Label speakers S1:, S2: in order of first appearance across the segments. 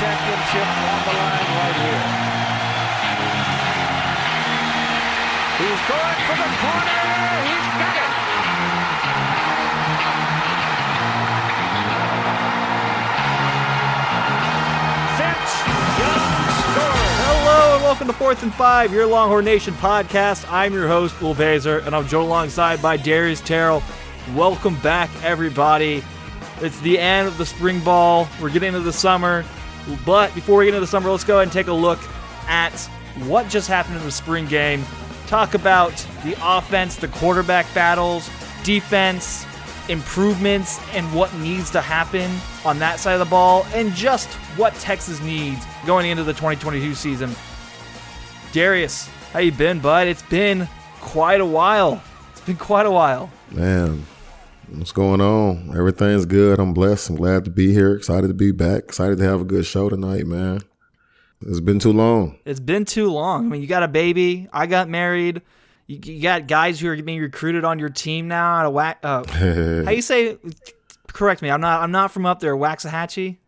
S1: championship on the line right here. He's going for the corner. He's got it.
S2: Hello and welcome to Fourth and Five, your Longhorn Nation podcast. I'm your host, Will Bazer, and I'm joined alongside by Darius Terrell. Welcome back, everybody. It's the end of the spring ball. We're getting into the summer. But before we get into the summer, let's go ahead and take a look at what just happened in the spring game. Talk about the offense, the quarterback battles, defense, improvements, and what needs to happen on that side of the ball, and just what Texas needs going into the 2022 season. Darius, how you been, bud? It's been quite a while. It's been quite a while.
S3: Man, what's going on? Everything's good. I'm blessed. I'm glad to be here. Excited to be back. Excited to have a good show tonight, man. It's been too long.
S2: It's been too long. I mean, you got a baby. I got married. You, you got guys who are being recruited on your team now. Out of whack. Uh, how you say? Correct me. I'm not. I'm not from up there. Waxahachie.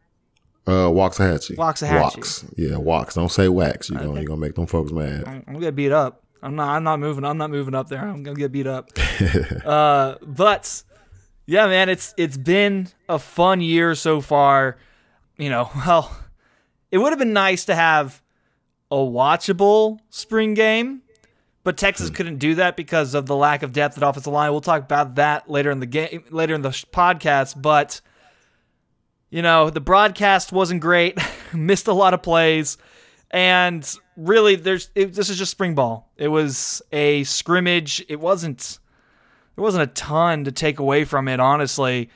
S3: Uh, Waxahachie.
S2: Waxahachie.
S3: Wax. Yeah, wax. Don't say wax. You know, you're gonna make them folks mad.
S2: I'm gonna get beat up. I'm not. I'm not moving. I'm not moving up there. I'm gonna get beat up. uh, but yeah, man, it's it's been a fun year so far. You know, well, it would have been nice to have a watchable spring game, but Texas hmm. couldn't do that because of the lack of depth at offensive line. We'll talk about that later in the game, later in the podcast. But you know, the broadcast wasn't great. Missed a lot of plays, and really, there's it, this is just spring ball. It was a scrimmage. It wasn't there wasn't a ton to take away from it, honestly.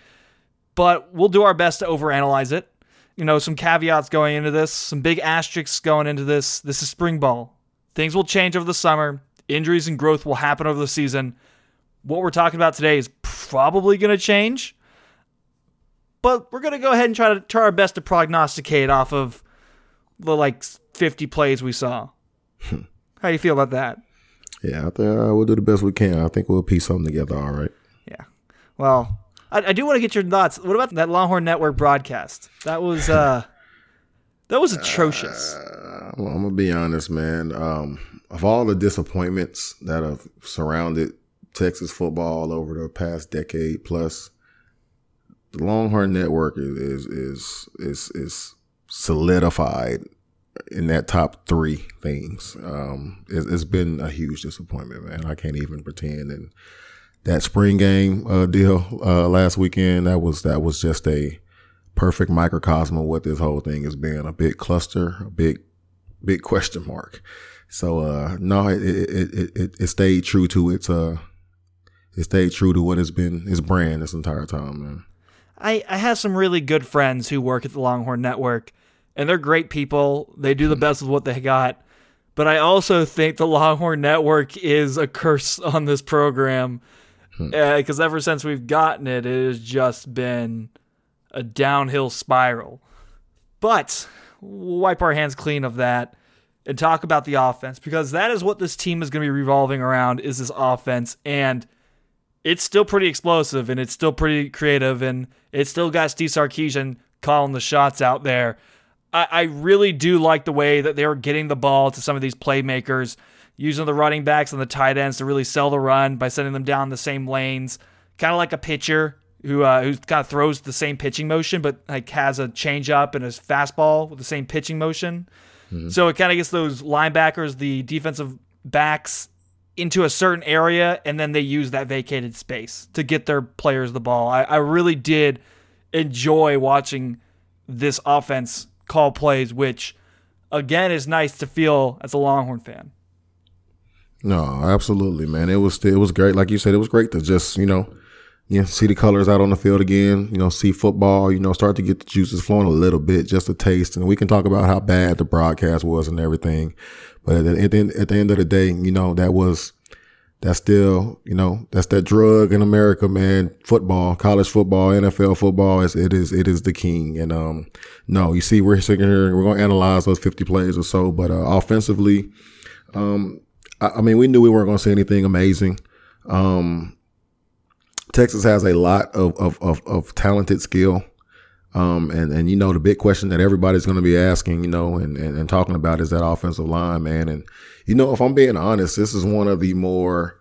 S2: But we'll do our best to overanalyze it. You know, some caveats going into this, some big asterisks going into this. This is spring ball. Things will change over the summer. Injuries and growth will happen over the season. What we're talking about today is probably going to change. But we're going to go ahead and try to try our best to prognosticate off of the like 50 plays we saw. Hmm. How do you feel about that?
S3: Yeah, I think uh, we'll do the best we can. I think we'll piece something together. All right.
S2: Yeah. Well, I, I do want to get your thoughts. What about that Longhorn Network broadcast? That was uh that was atrocious.
S3: Uh, well, I'm gonna be honest, man. Um, of all the disappointments that have surrounded Texas football over the past decade plus, the Longhorn Network is is is is solidified in that top three things. Um, it's, it's been a huge disappointment, man. I can't even pretend. And that spring game uh, deal uh, last weekend, that was that was just a perfect microcosm of what this whole thing has been. A big cluster, a big big question mark. So uh, no, it it, it it it stayed true to its uh, it stayed true to what has been its brand this entire time, man.
S2: I, I have some really good friends who work at the Longhorn Network, and they're great people. They do the mm-hmm. best with what they got. But I also think the Longhorn Network is a curse on this program hmm. uh, because ever since we've gotten it, it has just been a downhill spiral. But we'll wipe our hands clean of that and talk about the offense because that is what this team is going to be revolving around is this offense and it's still pretty explosive and it's still pretty creative and it's still got Steve Sarkisian calling the shots out there. I, I really do like the way that they're getting the ball to some of these playmakers, using the running backs and the tight ends to really sell the run by sending them down the same lanes, kind of like a pitcher who uh, who kind of throws the same pitching motion, but like has a changeup and a fastball with the same pitching motion. So it kind of gets those linebackers, the defensive backs into a certain area, and then they use that vacated space to get their players the ball. I, I really did enjoy watching this offense call plays, which again is nice to feel as a Longhorn fan.
S3: No, absolutely, man. It was it was great. Like you said, it was great to just you know, you know, see the colors out on the field again. You know, see football. You know, start to get the juices flowing a little bit, just a taste. And we can talk about how bad the broadcast was and everything. But at the, at the, end- at the end of the day, you know, that was that's still you know that's that drug in America, man. Football, college football, NFL football is it is it is the king. And um, no, you see, we're sitting here, we're gonna analyze those fifty plays or so, but uh, offensively. Um, I, I mean, we knew we weren't going to see anything amazing. Um, Texas has a lot of, of, of, of talented skill. Um, and, and, you know, the big question that everybody's going to be asking, you know, and, and, and talking about is that offensive line, man. And, you know, if I'm being honest, this is one of the more,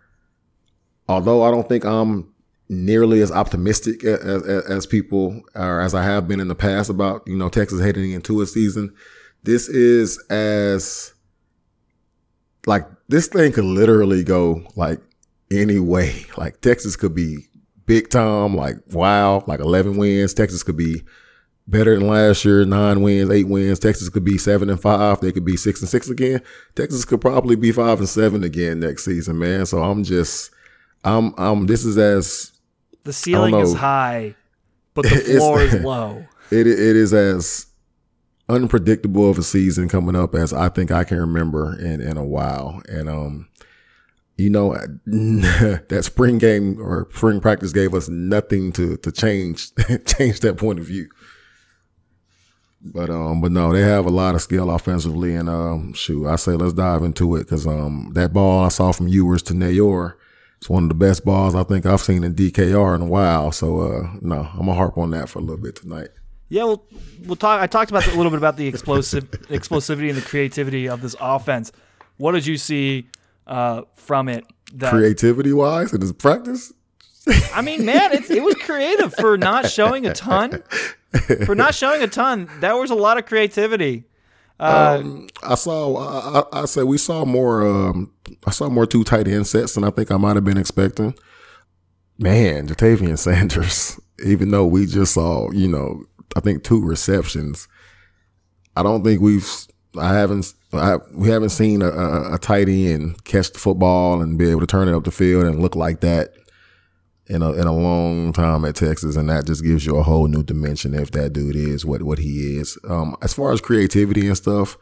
S3: although I don't think I'm nearly as optimistic as, as, as people or as I have been in the past about, you know, Texas heading into a season. This is as like this thing could literally go like any way. Like Texas could be big time, like wow, like 11 wins. Texas could be better than last year, nine wins, eight wins. Texas could be seven and five. They could be six and six again. Texas could probably be five and seven again next season, man. So I'm just, I'm, I'm, this is as
S2: the ceiling is high, but the floor is low.
S3: It it is as unpredictable of a season coming up as I think I can remember in in a while. And um, you know, that spring game or spring practice gave us nothing to to change change that point of view. But um, but no, they have a lot of skill offensively, and um, shoot, I say let's dive into it because um, that ball I saw from Ewers to Neyor it's one of the best balls I think I've seen in DKR in a while. So uh, no, I'm gonna harp on that for a little bit tonight.
S2: Yeah, we'll we'll talk. I talked about a little bit about the explosive explosivity and the creativity of this offense. What did you see uh, from it?
S3: That, creativity wise, in his practice.
S2: I mean, man, it, it was creative for not showing a ton. For not showing a ton, That was a lot of creativity.
S3: Uh, um, I saw. I, I, said we saw more. Um, I saw more two tight end sets than I think I might have been expecting. Man, Ja'Tavion Sanders. Even though we just saw, you know, I think two receptions. I don't think we've. I haven't. I, we haven't seen a, a, a tight end catch the football and be able to turn it up the field and look like that in a in a long time at Texas, and that just gives you a whole new dimension if that dude is what what he is. Um, as far as creativity and stuff,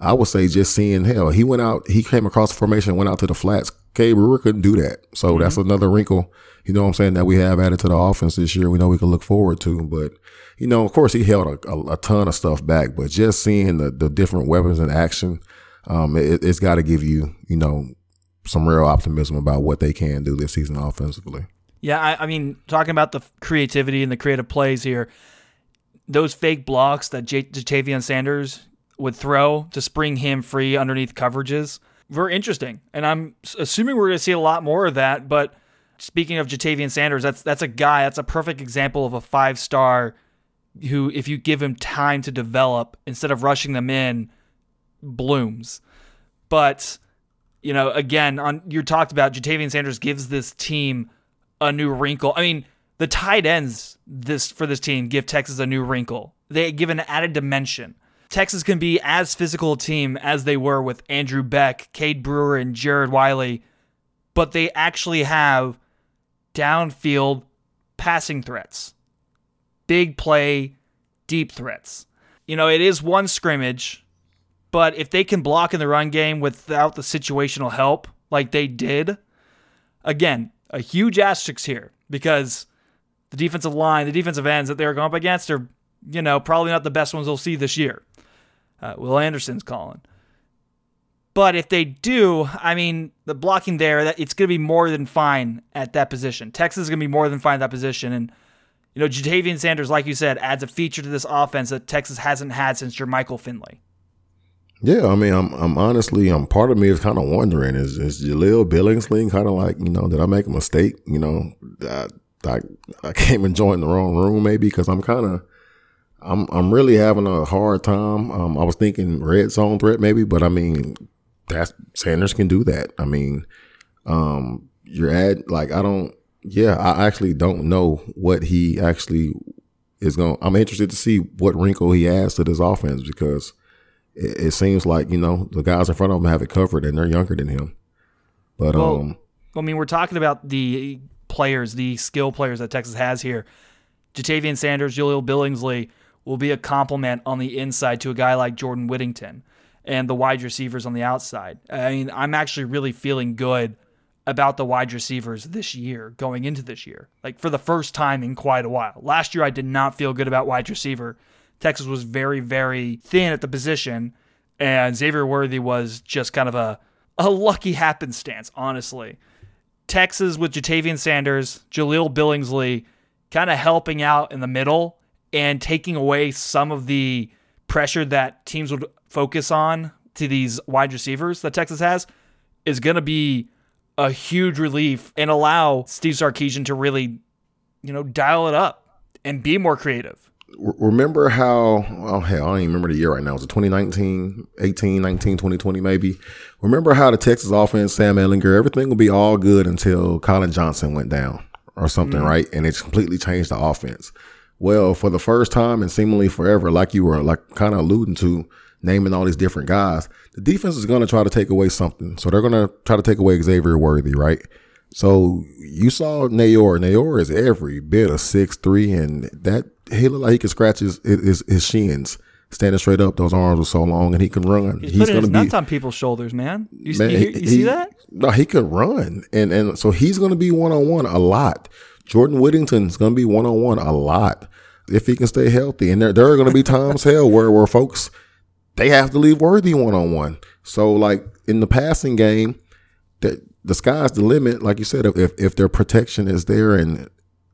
S3: I would say just seeing hell, he went out, he came across the formation, went out to the flats. Cade Brewer couldn't do that, so mm-hmm. that's another wrinkle. You know what I'm saying that we have added to the offense this year. We know we can look forward to, but you know, of course, he held a, a, a ton of stuff back, but just seeing the the different weapons in action, um, it, it's got to give you you know some real optimism about what they can do this season offensively.
S2: Yeah, I, I mean, talking about the creativity and the creative plays here, those fake blocks that J- Ja'Tavion Sanders would throw to spring him free underneath coverages, were interesting. And I'm assuming we're going to see a lot more of that. But speaking of Ja'Tavion Sanders, that's that's a guy. That's a perfect example of a five star who, if you give him time to develop instead of rushing them in, blooms. But you know, again, on you talked about Ja'Tavion Sanders gives this team a new wrinkle. I mean, the tight ends this for this team give Texas a new wrinkle. They give an added dimension. Texas can be as physical a team as they were with Andrew Beck, Cade Brewer, and Jared Wiley, but they actually have downfield passing threats, big play, deep threats. You know, it is one scrimmage, but if they can block in the run game without the situational help like they did, again, a huge asterisk here because the defensive line, the defensive ends that they're going up against are, you know, probably not the best ones we'll see this year. Uh, Will Anderson's calling. But if they do, I mean, the blocking there, that it's going to be more than fine at that position. Texas is going to be more than fine at that position. And, you know, Ja'Tavion Sanders, like you said, adds a feature to this offense that Texas hasn't had since Jermichael Finley.
S3: Yeah, I mean, I'm, I'm honestly, I'm part of me is kind of wondering is is Jahleel Billingsley kind of like, you know, did I make a mistake? You know, I I, I came and joined the wrong room maybe because I'm kind of, I'm I'm really having a hard time. Um, I was thinking red zone threat maybe, but I mean, that Sanders can do that. I mean, um, you're at like I don't. Yeah, I actually don't know what he actually is going. I'm interested to see what wrinkle he adds to this offense because it, it, seems like you know the guys in front of him have it covered, and they're younger than him. But well, um,
S2: I mean, we're talking about the players, the skill players that Texas has here. Ja'Tavion Sanders, Julio Billingsley will be a complement on the inside to a guy like Jordan Whittington and the wide receivers on the outside. I mean, I'm actually really feeling good about the wide receivers this year, going into this year. Like for the first time in quite a while. Last year, I did not feel good about wide receiver. Texas was very, very thin at the position, and Xavier Worthy was just kind of a, a lucky happenstance, honestly. Texas with Ja'Tavion Sanders, Jahleel Billingsley kind of helping out in the middle and taking away some of the pressure that teams would focus on to these wide receivers that Texas has is going to be a huge relief and allow Steve Sarkisian to really, you know, dial it up and be more creative.
S3: Remember how, oh hell, I don't even remember the year right now. Was it 2019, 18, 19, 2020 maybe? Remember how the Texas offense, Sam Ehlinger, everything would be all good until Collin Johnson went down or something, mm. right? And it's completely changed the offense. Well, for the first time and seemingly forever, like you were like kind of alluding to, naming all these different guys, the defense is going to try to take away something. So they're going to try to take away Xavier Worthy, right? So you saw Neyor. Neyor is every bit of six three, and that he looked like he could scratch his, his his shins standing straight up. Those arms were so long, and he can run.
S2: He's, putting his nuts on people's shoulders, man. You,
S3: Man,
S2: you, you
S3: he-
S2: see that?
S3: No, he could run, and and so he's going to be one on one a lot. Jordan Whittington's going to be one on one a lot if he can stay healthy. And there there are going to be times hell where where folks they have to leave Worthy one on one. So like in the passing game, that the sky's the limit. Like you said, if if their protection is there, and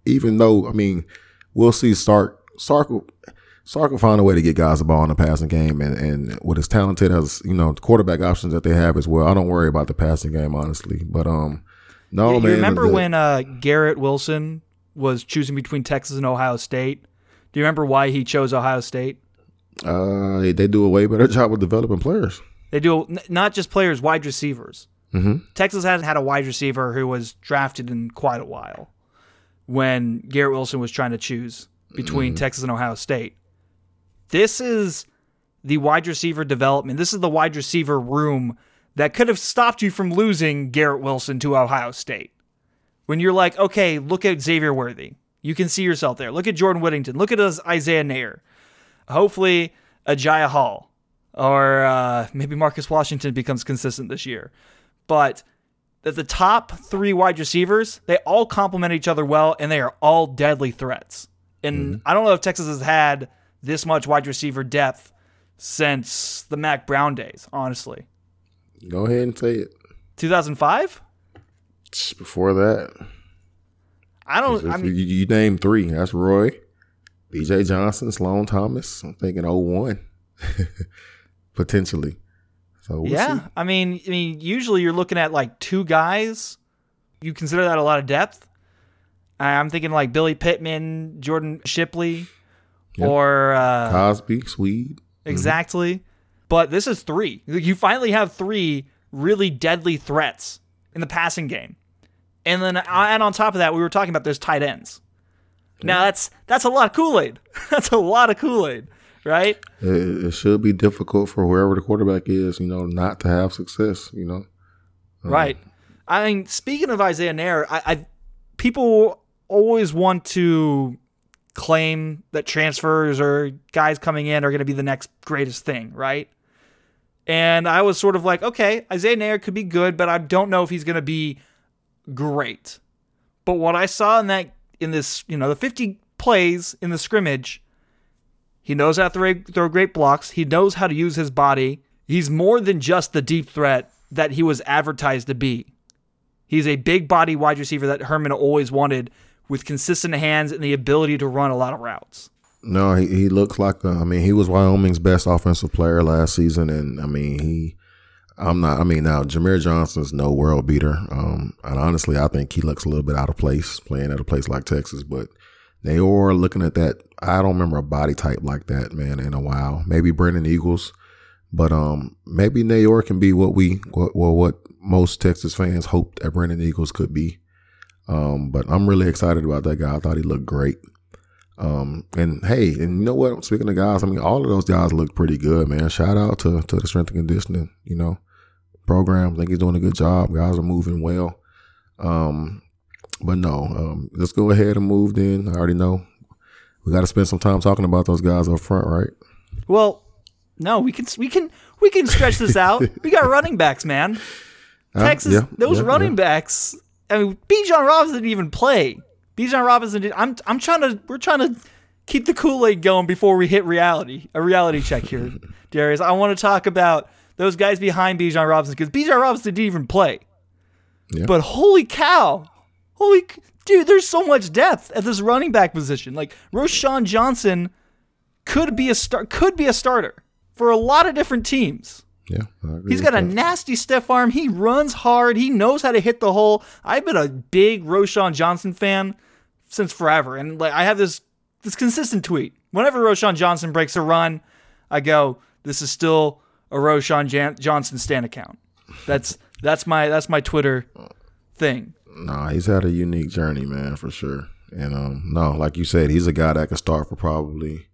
S3: even though I mean, we'll see Sark Sark. will- Sark will find a way to get guys the ball in the passing game, and, and with as talented as you know quarterback options that they have as well, I don't worry about the passing game honestly. But um, no
S2: you
S3: man,
S2: remember
S3: the-
S2: when uh, Garrett Wilson was choosing between Texas and Ohio State? Do you remember why he chose Ohio State?
S3: uh they, they do a way better job of developing players?
S2: They do not just players, wide receivers.
S3: Mm-hmm.
S2: Texas hasn't had a wide receiver who was drafted in quite a while when Garrett Wilson was trying to choose between
S3: Mm.
S2: Texas and Ohio State. This is the wide receiver development. This is the wide receiver room that could have stopped you from losing Garrett Wilson to Ohio State. When you're like, okay, look at Xavier Worthy. You can see yourself there. Look at Jordan Whittington. Look at us, Isaiah Neyor. Hopefully, Agiye Hall or uh, maybe Marcus Washington becomes consistent this year. But that the top three wide receivers, they all complement each other well, and they are all deadly threats. And mm-hmm. I don't know if Texas has had this much wide receiver depth since the Mack Brown days, honestly.
S3: Go ahead and say it.
S2: 2005?
S3: Before that,
S2: I don't. I mean,
S3: you, you name three. That's Roy, B.J. Johnson, Sloan Thomas. I'm thinking 01. potentially. So we'll
S2: yeah.
S3: see.
S2: I mean, I mean, usually you're looking at like two guys. You consider that a lot of depth. I'm thinking like Billy Pittman, Jordan Shipley,
S3: Yep.
S2: or uh,
S3: Cosby, Swede.
S2: Exactly. But this is three. You finally have three really deadly threats in the passing game. And then and on top of that, we were talking about those tight ends. Now that's that's a lot of Kool-Aid. that's a lot of Kool-Aid, right?
S3: It, it should be difficult for whoever the quarterback is, you know, not to have success. You know, um,
S2: Right. I mean, speaking of Isaiah Neyor, I, I people always want to claim that transfers or guys coming in are going to be the next greatest thing, right? And I was sort of like, okay, Isaiah Neyor could be good, but I don't know if he's going to be great. But what I saw in that in this, you know, the 50 plays in the scrimmage, he knows how to throw, great blocks. He knows how to use his body. He's more than just the deep threat that he was advertised to be. He's a big body wide receiver that Herman always wanted with consistent hands and the ability to run a lot of routes.
S3: no, he, he looks like. uh, I mean, he was Wyoming's best offensive player last season, and I mean, he. I'm not. I mean, now Jameer Johnson's no world beater. Um, and honestly, I think he looks a little bit out of place playing at a place like Texas. But they are looking at that. I don't remember a body type like that, man, in a while. Maybe Brennan Eagles, but um, maybe Neyor can be what we, what, well, what most Texas fans hoped that Brennan Eagles could be. Um, but I'm really excited about that guy. I thought he looked great. Um, and hey, and you know what? Speaking of guys, I mean, all of those guys look pretty good, man. Shout out to to the strength and conditioning, you know, program. I think he's doing a good job. Guys are moving well. Um, but no, um, let's go ahead and move. Then I already know we got to spend some time talking about those guys up front, right?
S2: Well, no, we can we can we can stretch this out. we got running backs, man.
S3: Uh,
S2: Texas,
S3: yeah,
S2: those
S3: yeah,
S2: running
S3: yeah.
S2: backs. I mean, Bijan Robinson didn't even play. Bijan Robinson did. I'm I'm trying to. We're trying to keep the Kool Aid going before we hit reality. A reality check here, Darius. I want to talk about those guys behind Bijan Robinson because Bijan Robinson didn't even play.
S3: Yeah.
S2: But holy cow, holy dude, there's so much depth at this running back position. Like Roschon Johnson could be a start could be a starter for a lot of different teams.
S3: Yeah, I agree
S2: He's got a
S3: that.
S2: nasty stiff arm. He runs hard. He knows how to hit the hole. I've been a big Roschon Johnson fan since forever, and like I have this this consistent tweet. Whenever Roschon Johnson breaks a run, I go, "This is still a Roschon Jan- Johnson stand account." That's that's my that's my Twitter thing.
S3: Nah, he's had a unique journey, man, for sure. And um, no, like you said, he's a guy that could start for probably,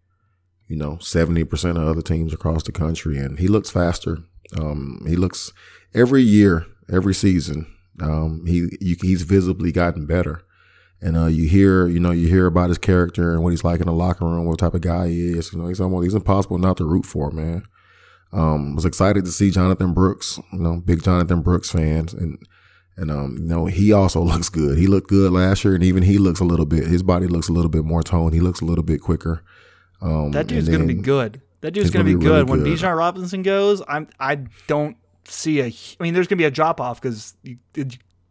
S3: you know, seventy percent of other teams across the country, and he looks faster. Um, he looks every year, every season. Um, he you, he's visibly gotten better, and uh, you hear, you know, you hear about his character and what he's like in the locker room, what type of guy he is. You know, he's almost he's impossible not to root for, man. Um, was excited to see Jonathan Brooks, you know, big Jonathan Brooks fans, and and um, you know, he also looks good. He looked good last year, and even he looks a little bit. His body looks a little bit more toned. He looks a little bit quicker. Um,
S2: That dude's gonna be good. That dude's gonna,
S3: gonna
S2: be,
S3: be really
S2: good. When
S3: good.
S2: Bijan Robinson goes, I'm I don't see a. I mean, there's gonna be a drop off because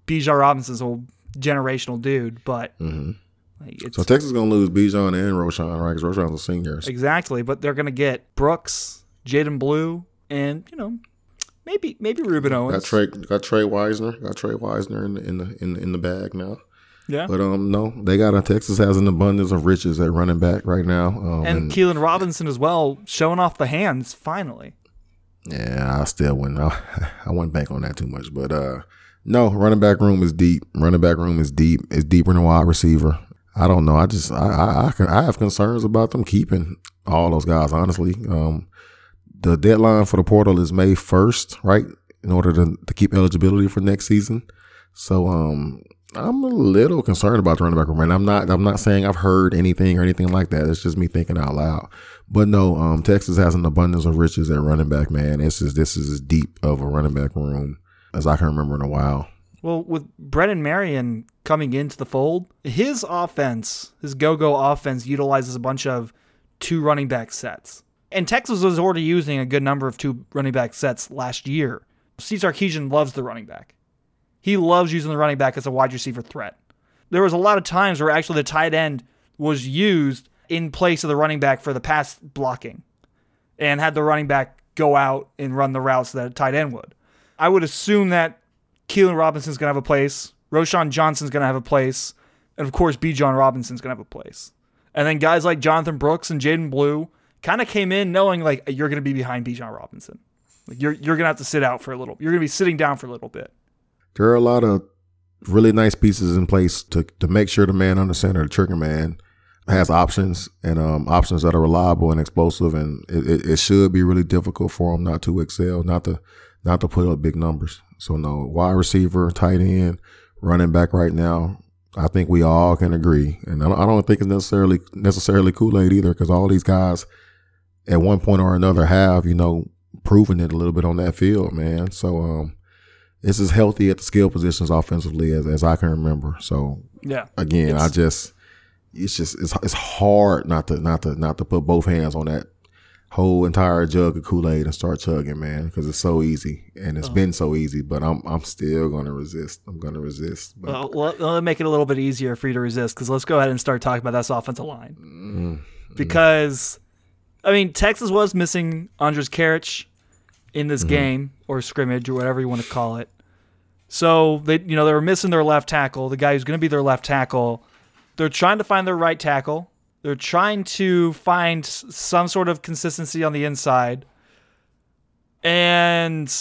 S2: Bijan Robinson's a generational dude, but
S3: Mhm.
S2: like, it's
S3: So Texas is gonna lose Bijan and Roschon, right? Because Roschon's a senior.
S2: exactly. But they're gonna get Brooks, Jaden Blue, and you know maybe maybe Ruben Owens.
S3: Got Trey, got Trey Wisner, got Trey Wisner in the in the in, the- in the bag now.
S2: yeah.
S3: But um, no, they got a Texas has an abundance of riches at running back right now. Um,
S2: and
S3: and
S2: Keilan Robinson as well, showing off the hands finally.
S3: Yeah, I still wouldn't. I, I wouldn't bank on that too much. But uh, no, running back room is deep. Running back room is deep. It's deeper than wide receiver. I don't know. I just I I, I, can, I have concerns about them keeping all those guys. Honestly, um, the deadline for the portal is May first, right? In order to to keep eligibility for next season. So um, I'm a little concerned about the running back room, and I'm not. I'm not saying I've heard anything or anything like that. It's just me thinking out loud. But no, um, Texas has an abundance of riches at running back. Man, this is this is as deep of a running back room as I can remember in a while.
S2: Well, with Brennan Marion coming into the fold, his offense, his go-go offense, utilizes a bunch of two running back sets. And Texas was already using a good number of two running back sets last year. Steve Sarkisian loves the running back. He loves using the running back as a wide receiver threat. There was a lot of times where actually the tight end was used in place of the running back for the pass blocking and had the running back go out and run the routes that a tight end would. I would assume that Keilan Robinson's going to have a place, Roschon Johnson's going to have a place, and of course, Bijan Robinson's going to have a place. And then guys like Jonathan Brooks and Jaden Blue kind of came in knowing like you're going to be behind Bijan Robinson. Like you're you're going to have to sit out for a little. You're going to be sitting down for a little bit.
S3: There are a lot of really nice pieces in place to to make sure the man on the center, the trigger man, has options and um, options that are reliable and explosive, and it, it, it should be really difficult for him not to excel, not to not to put up big numbers. So no, wide receiver, tight end, running back right now. I think we all can agree, and I don't, I don't think it's necessarily necessarily Kool Aid either, because all these guys at one point or another have you know proven it a little bit on that field, man. So um, it's as healthy at the skill positions offensively as, as I can remember. So
S2: Yeah.
S3: again, I just it's just it's it's hard not to not to not to put both hands on that whole entire jug of Kool Aid and start chugging, man, because it's so easy and it's been so easy. But I'm I'm still gonna resist. I'm gonna resist. But
S2: Well, let, make it a little bit easier for you to resist because let's go ahead and start talking about this offensive line.
S3: Mm-hmm.
S2: Because, I mean, Texas was missing Andrej Karic in this
S3: Mm-hmm.
S2: game or scrimmage or whatever you want to call it. So they, you know, they were missing their left tackle, the guy who's going to be their left tackle. They're trying to find their right tackle. They're trying to find some sort of consistency on the inside. And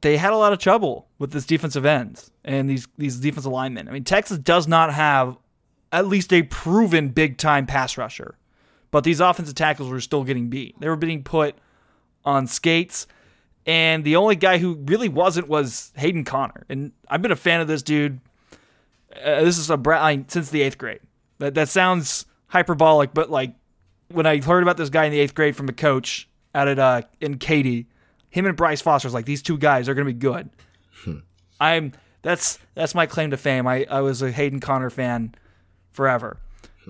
S2: they had a lot of trouble with this defensive end and these these defensive linemen. I mean, Texas does not have at least a proven big time pass rusher, but these offensive tackles were still getting beat. They were being put on skates, and the only guy who really wasn't was Hayden Conner. And I've been a fan of this dude. Uh, this is a bra- I- since the eighth grade. That that sounds hyperbolic, but like when I heard about this guy in the eighth grade from a coach out at uh in Katy, him and Bryce Foster's like these two guys are gonna be good. I'm that's that's my claim to fame. I, I was a Hayden Conner fan forever.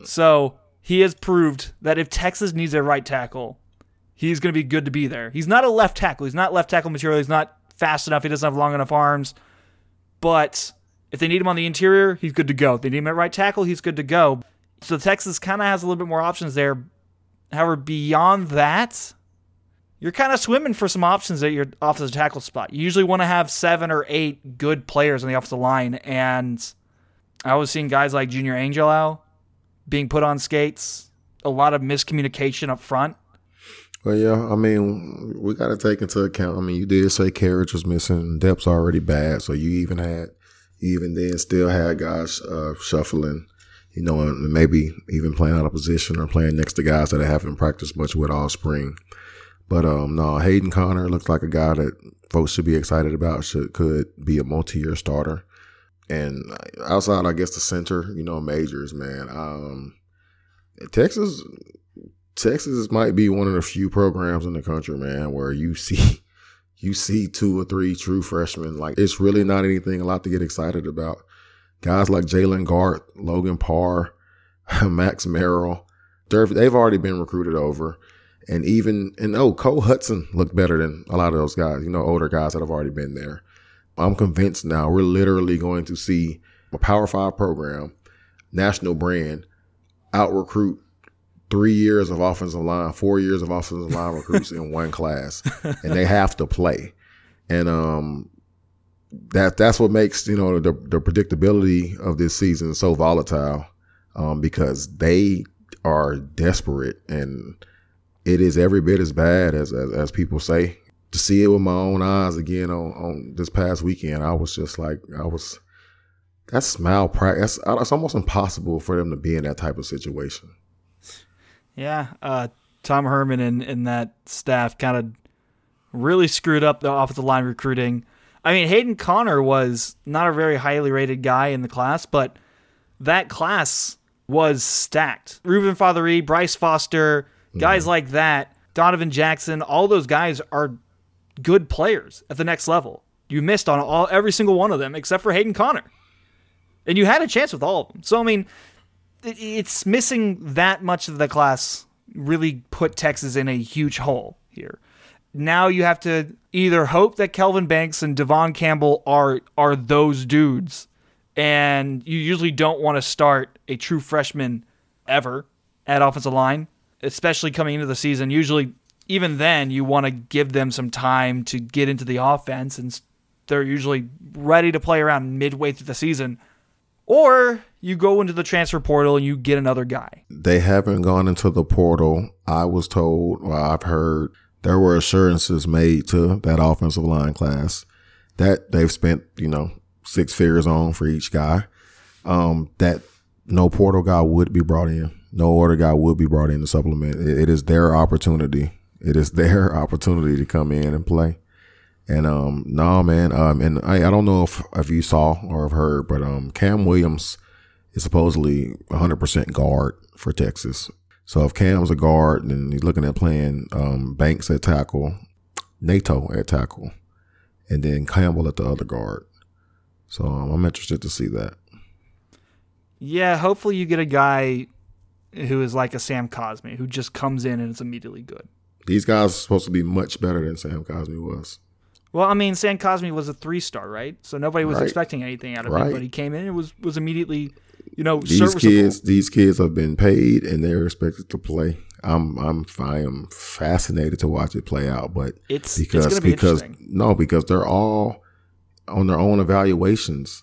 S2: So he has proved that if Texas needs a right tackle, he's going to be good to be there. He's not a left tackle. He's not left tackle material. He's not fast enough. He doesn't have long enough arms. But If they need him on the interior, he's good to go. If they need him at right tackle, he's good to go. So Texas kind of has a little bit more options there. However, beyond that, you're kind of swimming for some options at your offensive tackle spot. You usually want to have seven or eight good players on the offensive line, and I was seeing guys like Junior Angilau being put on skates. A lot of miscommunication up front.
S3: Well, yeah, I mean, we got to take into account. I mean, you did say carriage was missing, depth's already bad, so you even had, even then still had guys uh, shuffling, you know, and maybe even playing out of position or playing next to guys that I haven't practiced much with all spring. But um, no, Hayden Conner looks like a guy that folks should be excited about. Should could be a multi-year starter. And outside, I guess the center, you know, majors, man. Um, Texas, Texas might be one of the few programs in the country, man, where you see you see two or three true freshmen. Like it's really not anything a lot to get excited about. Guys like Jalen Garth, Logan Parr, Max Merrill, they've already been recruited over. And even, and oh, Cole Hudson looked better than a lot of those guys, you know, older guys that have already been there. I'm convinced now we're literally going to see a Power Five program, national brand, out recruit three years of offensive line, four years of offensive line recruits in one class, and they have to play. And um, that that's what makes you know the the predictability of this season so volatile, um, because they are desperate and it is every bit as bad as, as, as people say. To see it with my own eyes again on on this past weekend, I was just like I was. That's malpractice. It's almost impossible for them to be in that type of situation.
S2: Yeah, uh, Tom Herman and, and that staff kind of really screwed up the offensive line recruiting. I mean, Hayden Conner was not a very highly rated guy in the class, but that class was stacked. Reuben Fatheree, Bryce Foster, Guys like that, Donovan Jackson, all those guys are good players at the next level. You missed on all every single one of them except for Hayden Conner, And you had a chance with all of them. So I mean, it, it's missing that much of the class really put Texas in a huge hole here. Now you have to either hope that Kelvin Banks and Devon Campbell are are those dudes, and you usually don't want to start a true freshman ever at offensive line especially coming into the season. Usually, even then, you want to give them some time to get into the offense, and they're usually ready to play around midway through the season. Or you go into the transfer portal and you get another guy.
S3: They haven't gone into the portal. I was told, well, I've heard there were assurances made to that offensive line class that they've spent, you know, six figures on for each guy. Um, that no portal guy would be brought in no order guy would be brought in to supplement. It, it is their opportunity. It is their opportunity to come in and play. And um, no man, um, and I, I don't know if if you saw or have heard, but um, Cam Williams is supposedly 100% guard for Texas. So if Cam's a guard, then he's looking at playing um, Banks at tackle, Neto at tackle, and then Campbell at the other guard. So um, I'm interested to see that.
S2: Yeah, hopefully you get a guy who is like a Sam Cosmi, who just comes in and is immediately good.
S3: These guys are supposed to be much better than Sam Cosmi was.
S2: Well, I mean, Sam Cosmi was a three star, right? So nobody was right. expecting anything out of right. him, but he came in and was was immediately, you know,
S3: these kids. These kids have been paid and they're expected to play. I'm I'm I am fascinated to watch it play out, but
S2: it's because it's be
S3: because no, because they're all on their own evaluations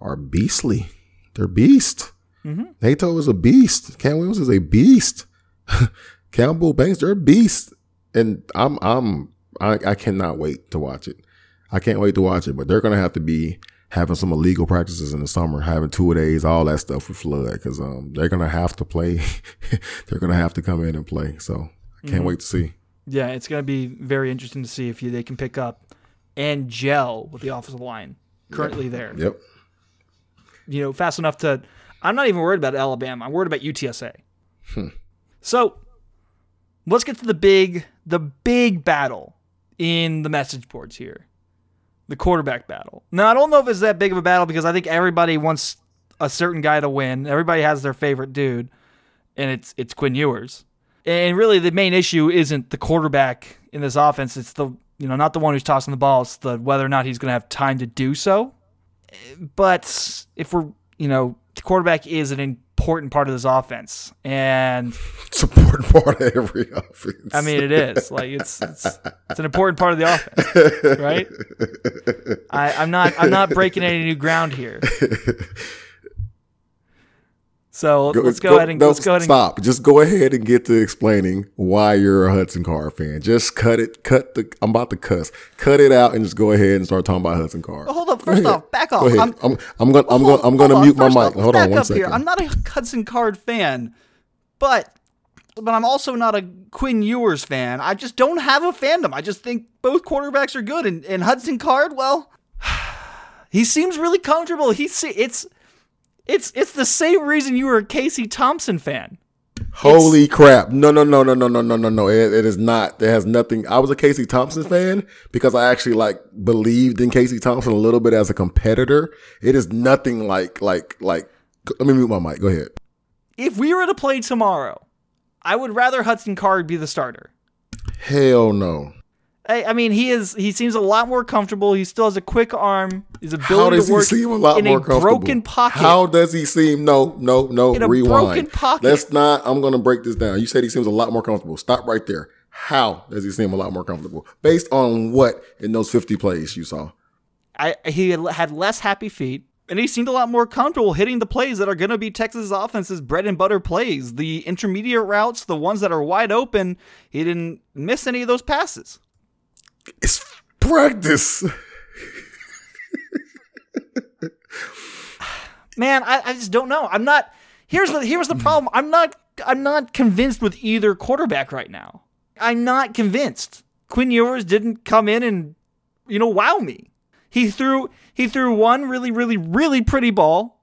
S3: are beastly. They're beast. Mm-hmm. Neto is a beast. Cam Williams is a beast. Campbell Banks, they're a beast. And I'm I'm I, I cannot wait to watch it. I can't wait to watch it, but they're gonna have to be having some illegal practices in the summer, having two days, all that stuff with flood, because um they're gonna have to play. they're gonna have to come in and play. So I can't mm-hmm. wait to see.
S2: Yeah, it's gonna be very interesting to see if you, they can pick up and gel with the offensive line currently
S3: yep.
S2: there.
S3: Yep.
S2: You know, fast enough to I'm not even worried about Alabama. I'm worried about UTSA. Hmm. So let's get to the big, the big battle in the message boards here. The quarterback battle. Now I don't know if it's that big of a battle because I think everybody wants a certain guy to win. Everybody has their favorite dude, and it's it's Quinn Ewers. And really, the main issue isn't the quarterback in this offense. It's the you know not the one who's tossing the ball. It's the whether or not he's going to have time to do so. but if we're, you know, the quarterback is an important part of this offense, and
S3: It's an important part of every offense.
S2: I mean, it is like it's it's, it's an important part of the offense, right? I, I'm not I'm not breaking any new ground here. So let's go, ahead and
S3: no,
S2: let's go ahead and
S3: stop. Just go ahead and get to explaining why you're a Hudson Card fan. Just cut it. Cut the. I'm about to cuss. Cut it out and just go ahead and start talking about Hudson Card.
S2: Well, hold up. First
S3: Go ahead.
S2: off, back off.
S3: Go ahead.
S2: I'm-
S3: I'm, I'm, gonna. I'm
S2: Hold-
S3: gonna. I'm gonna
S2: on.
S3: mute my mic.
S2: off,
S3: Hold
S2: back
S3: on one
S2: up here. I'm not a Hudson Card fan, but but I'm also not a Quinn Ewers fan. I just don't have a fandom. I just think both quarterbacks are good, and, and Hudson Card, well, he seems really comfortable. He's it's it's it's the same reason you were a Casey Thompson fan.
S3: Holy crap! No, no, no, no, no, no, no, no, no. It, it is not. It has nothing. I was a Casey Thompson fan because I actually like believed in Casey Thompson a little bit as a competitor. It is nothing like like like. Let me mute my mic. Go ahead.
S2: If we were to play tomorrow, I would rather Hudson Card be the starter.
S3: Hell no.
S2: I, I mean, he is. He seems a lot more comfortable. He still has a quick arm. His ability
S3: How does
S2: to
S3: he
S2: work
S3: seem a lot
S2: in
S3: more
S2: a
S3: comfortable?
S2: broken pocket.
S3: How does he seem? No, no, no.
S2: In a
S3: rewind.
S2: broken pocket.
S3: Let's not. I'm going to break this down. You said he seems a lot more comfortable. Stop right there. How does he seem a lot more comfortable? Based on what in those 50 plays you saw?
S2: I, he had- had less happy feet, and he seemed a lot more comfortable hitting the plays that are going to be Texas offense's bread and butter plays. The intermediate routes, the ones that are wide open, he didn't miss any of those passes.
S3: It's practice.
S2: Man, I, I just don't know. I'm not. Here's the here's the hmm. problem. I'm not I'm not convinced with either quarterback right now. I'm not convinced. Quinn Ewers didn't come in and you know wow me. He threw he threw one really really really pretty ball.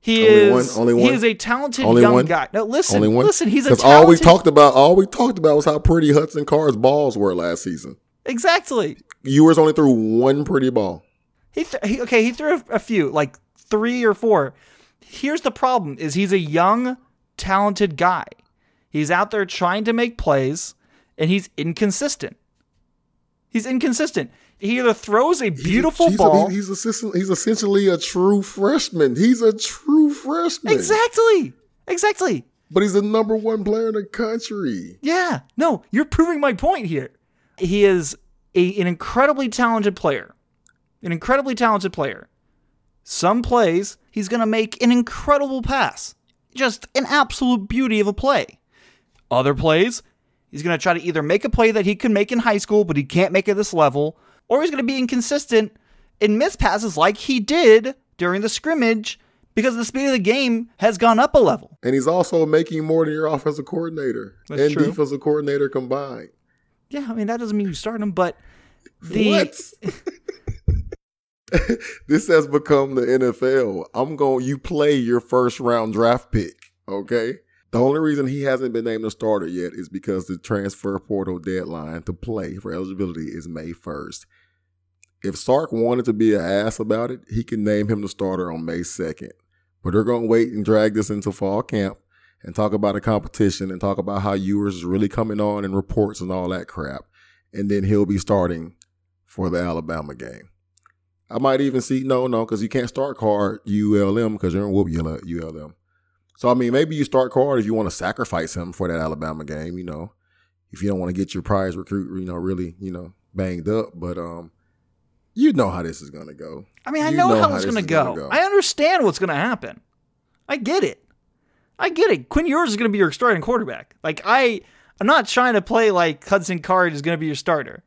S2: He
S3: Only one?
S2: is
S3: Only
S2: he is a talented young
S3: one?
S2: guy. No, listen,
S3: one.
S2: listen. He's a talented.
S3: all we talked about, all we talked about was how pretty Hudson Card's balls were last season.
S2: Exactly.
S3: Ewers only threw one pretty ball.
S2: He, th- he okay. He threw a, few, like three or four. Here's the problem: is he's a young, talented guy. He's out there trying to make plays, and he's inconsistent. He's inconsistent. He either throws a beautiful
S3: he's
S2: ball.
S3: A, he's, essentially, he's essentially a true freshman. He's a true freshman.
S2: exactly. Exactly.
S3: But he's the number one player in the country.
S2: Yeah. No, you're proving my point here. He is a, an incredibly talented player. An incredibly talented player. Some plays, he's going to make an incredible pass. Just an absolute beauty of a play. Other plays, he's going to try to either make a play that he could make in high school, but he can't make at this level, or he's going to be inconsistent and miss passes like he did during the scrimmage because the speed of the game has gone up a level.
S3: And he's also making more than your offensive coordinator
S2: That's
S3: and
S2: true.
S3: defensive coordinator combined.
S2: Yeah, I mean, that doesn't mean you start him, but the.
S3: what? this has become the NFL. I'm going you play your first round draft pick, okay? The only reason he hasn't been named a starter yet is because the transfer portal deadline to play for eligibility is May 1st. If Sark wanted to be an ass about it, he can name him the starter on May 2nd. But they're going to wait and drag this into fall camp and talk about a competition and talk about how Ewers is really coming on and reports and all that crap. And then he'll be starting for the Alabama game. I might even see no, no, because you can't start card ULM because you're in whoop ULM. So I mean, maybe you start card if you want to sacrifice him for that Alabama game. You know, if you don't want to get your prize recruit, you know, really, you know, banged up. But um, you know how this is gonna go.
S2: I mean, I know,
S3: know
S2: how
S3: how
S2: it's going to go.
S3: gonna go.
S2: I understand what's going to happen. I get it. I get it. Quinn Ewers is going to be your starting quarterback. Like I, I'm not trying to play like Hudson Card is going to be your starter.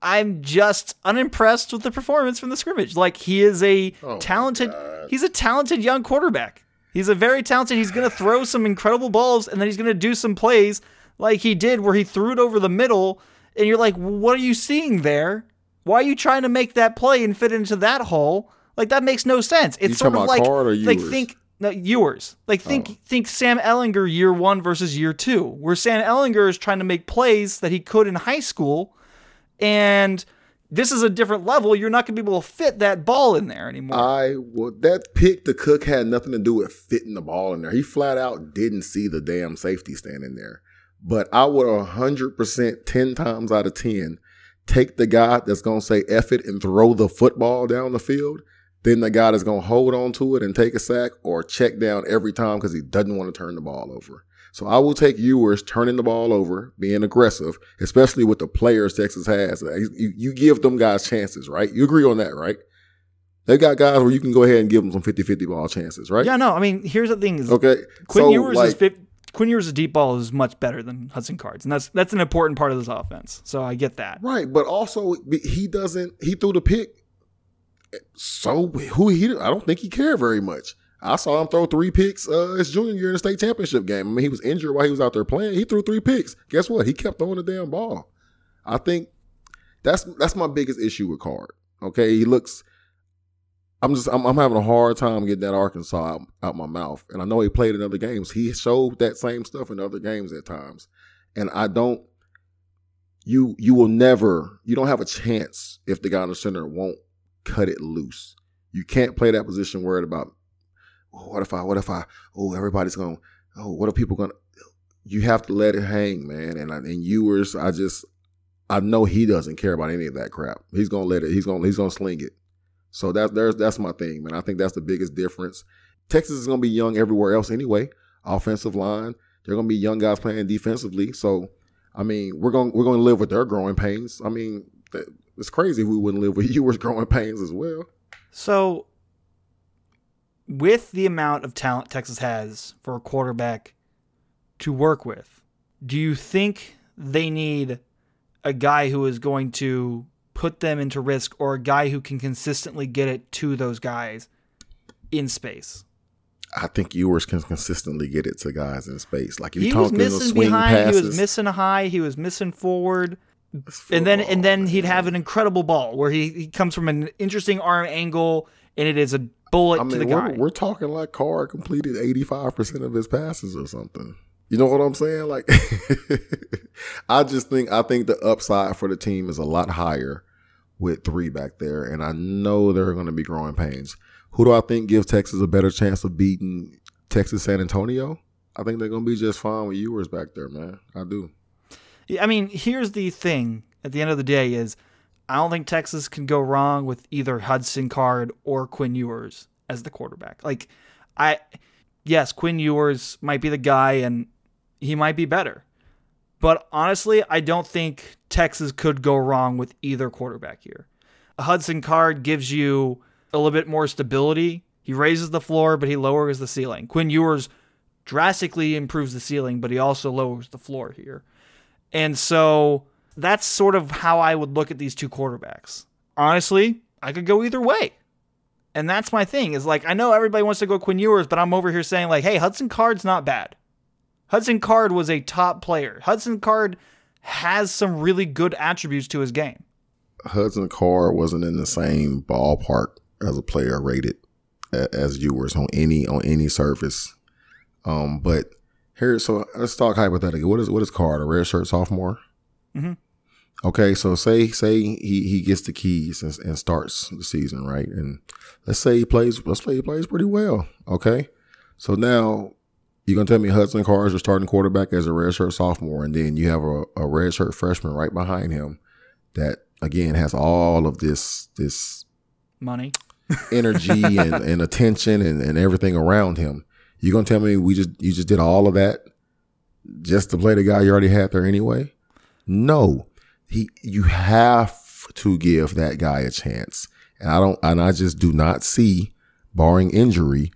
S2: I'm just unimpressed with the performance from the scrimmage. Like he is a
S3: Oh
S2: talented, he's a talented young quarterback. He's a very talented. He's going to throw some incredible balls, and then he's going to do some plays like he did where he threw it over the middle, and you're like, what are you seeing there? Why are you trying to make that play and fit into that hole? Like that makes no sense. It's
S3: You
S2: sort of
S3: about
S2: like
S3: Card or
S2: like think no, Ewers. Like oh. think
S3: Oh.
S2: think Sam Ehlinger year one versus year two, where Sam Ehlinger is trying to make plays that he could in high school, and this is a different level. You're not going to be able to fit that ball in there anymore.
S3: I well, that pick the cook had nothing to do with fitting the ball in there. He flat out didn't see the damn safety standing there. But I would hundred percent, ten times out of ten, take the guy that's gonna say F it and throw the football down the field than the guy that's gonna hold on to it and take a sack or check down every time because he doesn't want to turn the ball over. So I will take Ewers turning the ball over, being aggressive, especially with the players Texas has. You, you give them guys chances, right? You agree on that, right? They got guys where you can go ahead and give them some 50-50 ball chances, right?
S2: Yeah, no, I mean, here's the thing: is
S3: Okay.
S2: Quinn
S3: so,
S2: Ewers
S3: like,
S2: is fif- Quinn Ewers' deep ball is much better than Hudson Cards, and that's that's an important part of this offense. So I get that.
S3: Right, but also he doesn't. He threw the pick. So who he? I don't think he cared very much. I saw him throw three picks uh, his junior year in the state championship game. I mean, he was injured while he was out there playing. He threw three picks. Guess what? He kept throwing the damn ball. I think that's that's my biggest issue with Card. Okay, he looks. I'm just I'm, I'm having a hard time getting that Arkansas out, out my mouth, and I know he played in other games. He showed that same stuff in other games at times, and I don't. You you will never you don't have a chance if the guy in the center won't cut it loose. You can't play that position worried about oh, what if I what if I oh everybody's going oh what are people going to you have to let it hang man and and Ewers I just I know he doesn't care about any of that crap. He's gonna let it. He's gonna he's gonna sling it. So that's there's that's my thing, man. I think that's the biggest difference. Texas is gonna be young everywhere else anyway. Offensive line, they're gonna be young guys playing defensively. So, I mean, we're gonna we're gonna live with their growing pains. I mean, it's crazy we wouldn't live with Ewers growing pains as well.
S2: So, with the amount of talent Texas has for a quarterback to work with, do you think they need a guy who is going to put them into risk or a guy who can consistently get it to those guys in space?
S3: I think Ewers can consistently get it to guys in space. Like if
S2: he
S3: you're
S2: was
S3: talking
S2: missing
S3: swing
S2: behind,
S3: passes,
S2: he was missing high, he was missing forward. And then and then he'd have an incredible ball where he, he comes from an interesting arm angle and it is a bullet
S3: I
S2: to the guy.
S3: we're, we're talking like Card completed 85% of his passes or something. You know what I'm saying? Like, I just think, I think the upside for the team is a lot higher with three back there. And I know there are going to be growing pains. Who do I think gives Texas a better chance of beating Texas San Antonio? I think they're going to be just fine with Ewers back there, man. I do.
S2: I mean, here's the thing at the end of the day is I don't think Texas can go wrong with either Hudson Card or Quinn Ewers as the quarterback. Like I yes, Quinn Ewers might be the guy and he might be better. But honestly, I don't think Texas could go wrong with either quarterback here. A Hudson Card gives you a little bit more stability. He raises the floor, but he lowers the ceiling. Quinn Ewers drastically improves the ceiling, but he also lowers the floor here. And so that's sort of how I would look at these two quarterbacks. Honestly, I could go either way. And that's my thing is like, I know everybody wants to go Quinn Ewers, but I'm over here saying, like, hey, Hudson Card's not bad. Hudson Card was a top player. Hudson Card has some really good attributes to his game.
S3: Hudson Card wasn't in the same ballpark as a player rated as Ewers on any on any surface. Um, but here, so let's talk hypothetically. What is what is Card? A red shirt sophomore?
S2: Mhm.
S3: Okay, so say say he he gets the keys and, and starts the season right, and let's say he plays. Let's say he plays pretty well. Okay, so now you're gonna tell me Hudson Card is your starting quarterback as a red shirt sophomore, and then you have a, a red shirt freshman right behind him that again has all of this this
S2: Money.
S3: energy and, and attention and, and everything around him. You gonna tell me we just you just did all of that just to play the guy you already had there anyway? No. He you have to give that guy a chance. And I don't and I just do not see, barring injury,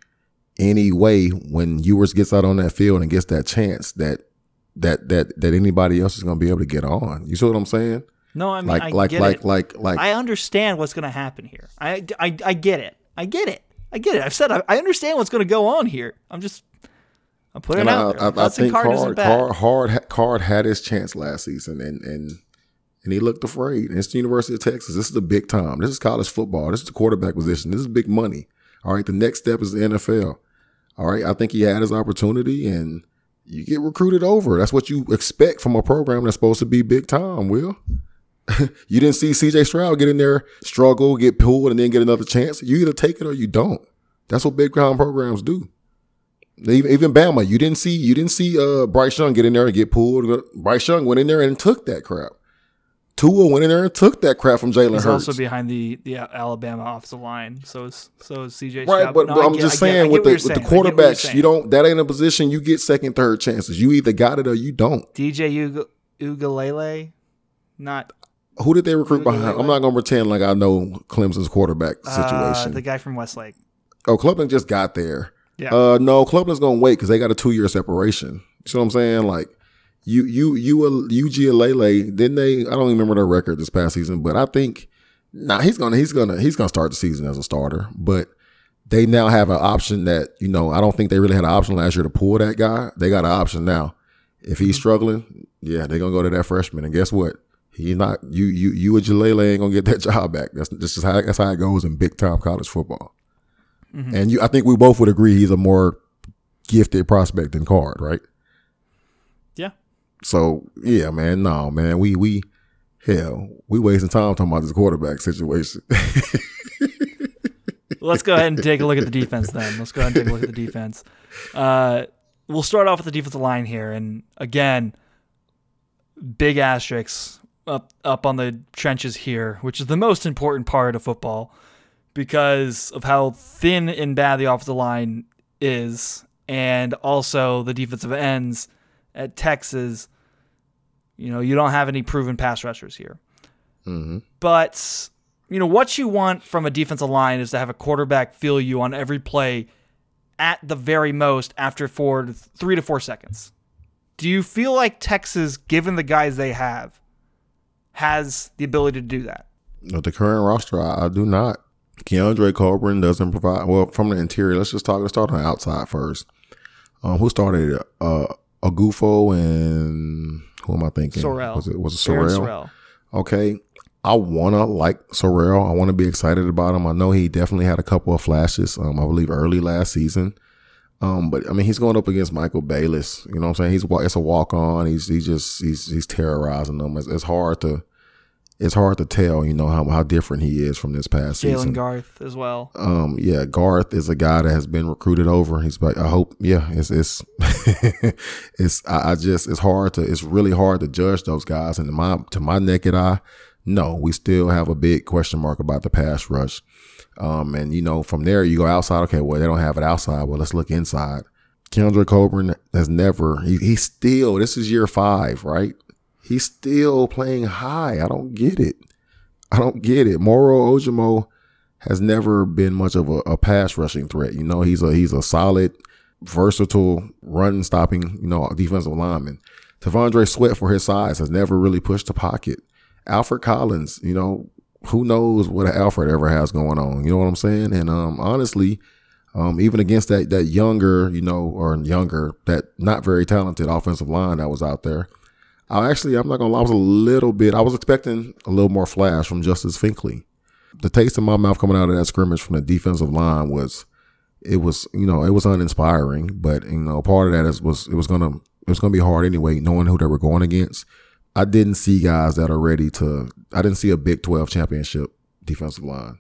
S3: any way when Ewers gets out on that field and gets that chance that that that that anybody else is gonna be able to get on. You see what I'm saying?
S2: No, I mean,
S3: Like
S2: I
S3: like
S2: get
S3: like
S2: it.
S3: like like
S2: I understand what's going to happen here. I, I, I get it. I get it. I get it. I've said I, I understand what's going to go on here. I'm just, I'm putting
S3: And
S2: it
S3: I,
S2: out there.
S3: I, I think
S2: Card
S3: Card. Card, Card had his chance last season, and and and he looked afraid. And it's the University of Texas. This is the big time. This is college football. This is the quarterback position. This is big money. All right. The next step is the NFL. All right. I think he had his opportunity, and you get recruited over. That's what you expect from a program that's supposed to be big time. Will you didn't see C.J. Stroud get in there, struggle, get pulled, and then get another chance? You either take it or you don't. That's what big time programs do. Even, even Bama, you didn't see you didn't see uh, Bryce Young get in there and get pulled. Bryce Young went in there and took that crap. Tua went in there and took that crap from Jalen
S2: He's
S3: Hurts.
S2: also behind the the Alabama offensive line. So is so is CJ.
S3: Right,
S2: Stroud.
S3: but,
S2: No,
S3: but I'm
S2: get-
S3: just saying
S2: get
S3: with the with
S2: saying. I get what you're
S3: quarterbacks, you don't that ain't a position you get second, third chances. You either got it or you don't.
S2: DJ Uga- Uiagalelei, not
S3: Who did they recruit behind? I'm not gonna pretend like I know Clemson's quarterback
S2: uh,
S3: situation.
S2: the guy from Westlake.
S3: oh, Clemson just got there.
S2: Yeah.
S3: Uh, no, Clemson's gonna wait because they got a two year separation. You see what I'm saying? Like you, you, you, UGLA, didn't they? I don't even remember their record this past season, but I think nah, he's gonna, he's gonna, he's gonna start the season as a starter. But they now have an option that you know I don't think they really had an option last year to pull that guy. They got an option now. If he's struggling, yeah, they're gonna go to that freshman. And guess what? He's not you. You you and Jalele ain't gonna get that job back. That's that's just how that's how it goes in big time college football. And you, I think we both would agree he's a more gifted prospect than Card, right?
S2: Yeah.
S3: So yeah, man, no, man, we we hell, we wasting time talking about this quarterback situation.
S2: Let's go ahead and take a look at the defense then. Let's go ahead and take a look at the defense. Uh, we'll start off with the defensive line here, and again, big asterisks up up on the trenches here, which is the most important part of football because of how thin and bad the offensive line is, and also the defensive ends at Texas. You know, you don't have any proven pass rushers here.
S3: hmm
S2: But you know what you want from a defensive line is to have a quarterback feel you on every play at the very most after four to three to four seconds. Do you feel like Texas, given the guys they have, has the ability to do that?
S3: With the current roster, I, I do not. Keondre Coburn doesn't provide well from the interior. Let's just talk. Let's start on the outside first. Um, who started? Uh, Oghoufo and who am I thinking?
S2: Sorrell.
S3: Was it was it Sorrell?
S2: Sorrell.
S3: Okay. I wanna like Sorrell. I want to be excited about him. I know he definitely had a couple of flashes. Um, I believe early last season. Um, but I mean, he's going up against Michael Bayless. You know what I'm saying? He's it's a walk on. He's he's just he's he's terrorizing them. It's, it's hard to it's hard to tell. You know how how different he is from this past season.
S2: Jalen Garth as well.
S3: Um, yeah, Garth is a guy that has been recruited over. He's like, I hope, yeah, it's, it's, it's, I, I just, it's hard to, it's really hard to judge those guys. And to my, to my naked eye, no, we still have a big question mark about the pass rush. Um, and you know, from there you go outside. Okay, well, they don't have it outside. Well, let's look inside. Keondre Coburn has never, he, he's still, this is year five, right? He's still playing high. I don't get it. I don't get it. Moro Ojomo, has never been much of a, a pass rushing threat. You know, he's a he's a solid, versatile run stopping, you know, defensive lineman. T'Vondre Sweat for his size has never really pushed the pocket. Alfred Collins, you know, who knows what Alfred ever has going on. You know what I'm saying? And um honestly, um, even against that that younger, you know, or younger, that not very talented offensive line that was out there. I actually I'm not gonna lie, I was a little bit I was expecting a little more flash from Justice Finkley the taste in my mouth coming out of that scrimmage from the defensive line was it was you know it was uninspiring but you know part of that is was it was gonna it was gonna be hard anyway knowing who they were going against i didn't see guys that are ready to i didn't see a big 12 championship defensive line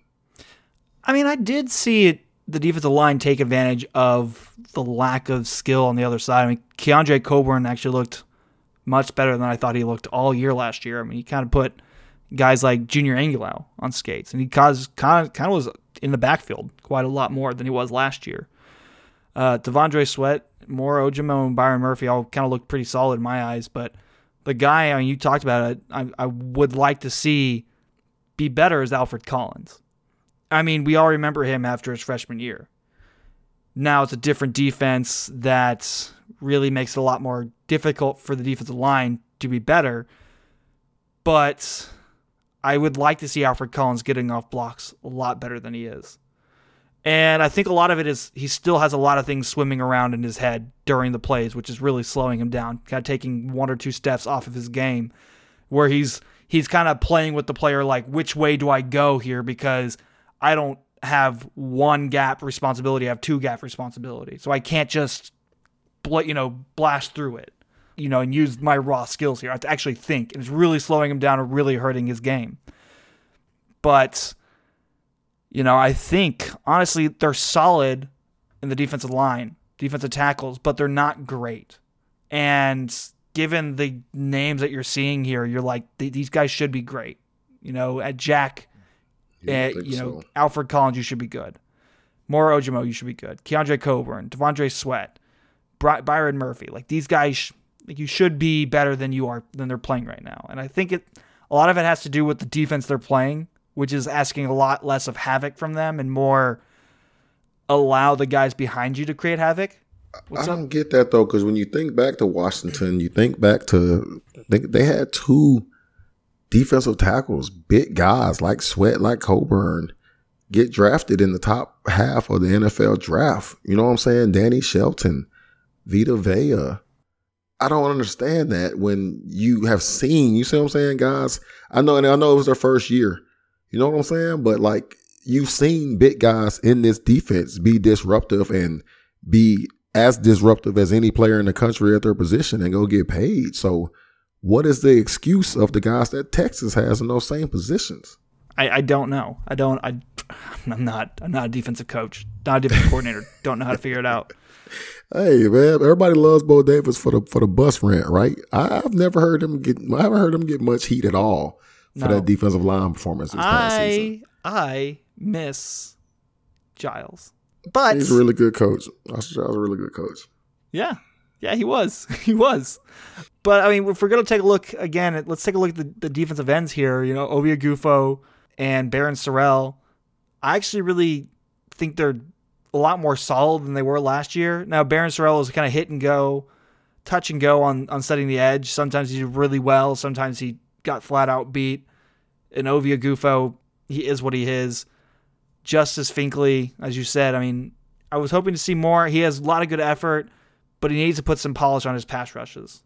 S2: I mean, I did see it, the defensive line take advantage of the lack of skill on the other side. I mean, Keondre Coburn actually looked much better than I thought he looked all year last year. I mean, he kind of put guys like Junior Angilau on skates, and he caused kind of kind of was in the backfield quite a lot more than he was last year. Uh, T'Vondre Sweat, more Ojomo, and Byron Murphy all kind of looked pretty solid in my eyes, but the guy I mean, you talked about it, I, I would like to see be better is Alfred Collins. I mean, we all remember him after his freshman year. Now it's a different defense that really makes it a lot more difficult for the defensive line to be better. But I would like to see Alfred Collins getting off blocks a lot better than he is. And I think a lot of it is he still has a lot of things swimming around in his head during the plays, which is really slowing him down, kind of taking one or two steps off of his game, where he's he's kind of playing with the player like, which way do I go here? Because I don't have one gap responsibility, I have two gap responsibility. So I can't just bl- you know, blast through it, you know, and use my raw skills here. I have to actually think. And it's really slowing him down and really hurting his game. But, you know, I think, honestly, they're solid in the defensive line, defensive tackles, but they're not great. And given the names that you're seeing here, you're like these guys should be great. You know, at Jack,
S3: Yeah, I
S2: uh, you know,
S3: so.
S2: Alfred Collins, you should be good. Moro Ojomo, you should be good. Keondre Coburn, T'Vondre Sweat, Byron Murphy, like these guys, sh- like you should be better than you are than they're playing right now. And I think it, a lot of it has to do with the defense they're playing, which is asking a lot less of havoc from them and more allow the guys behind you to create havoc. What's
S3: I don't get that though, because when you think back to Washington, you think back to they, they had two defensive tackles, big guys like Sweat, like Coburn, get drafted in the top half of the NFL draft. You know what I'm saying? Danny Shelton, Vita Vea. I don't understand that when you have seen, you see what I'm saying, guys? I know, and I know it was their first year. You know what I'm saying? But like you've seen big guys in this defense be disruptive and be as disruptive as any player in the country at their position and go get paid. So what is the excuse of the guys that Texas has in those same positions?
S2: I, I don't know. I don't. I, I'm not. I'm not a defensive coach. Not a defensive coordinator. Don't know how to figure it out.
S3: Hey man, everybody loves Bo Davis for the for the bus rent, right? I, I've never heard him get. I haven't heard him get much heat at all for that defensive line performance this past season.
S2: I I miss Giles, but
S3: He's a really good coach. Giles is a really good coach.
S2: yeah, yeah, he was. He was. But I mean, if we're gonna take a look again, at- let's take a look at the, the defensive ends here. You know, Ovie Oghoufo and Barryn Sorrell. I actually really think they're a lot more solid than they were last year. Now, Barryn Sorrell is kind of hit and go, touch and go on on setting the edge. Sometimes he did really well. Sometimes he got flat out beat. And Ovie Oghoufo, he is what he is. Justice Finkley, as you said, I mean, I was hoping to see more. He has a lot of good effort, but he needs to put some polish on his pass rushes.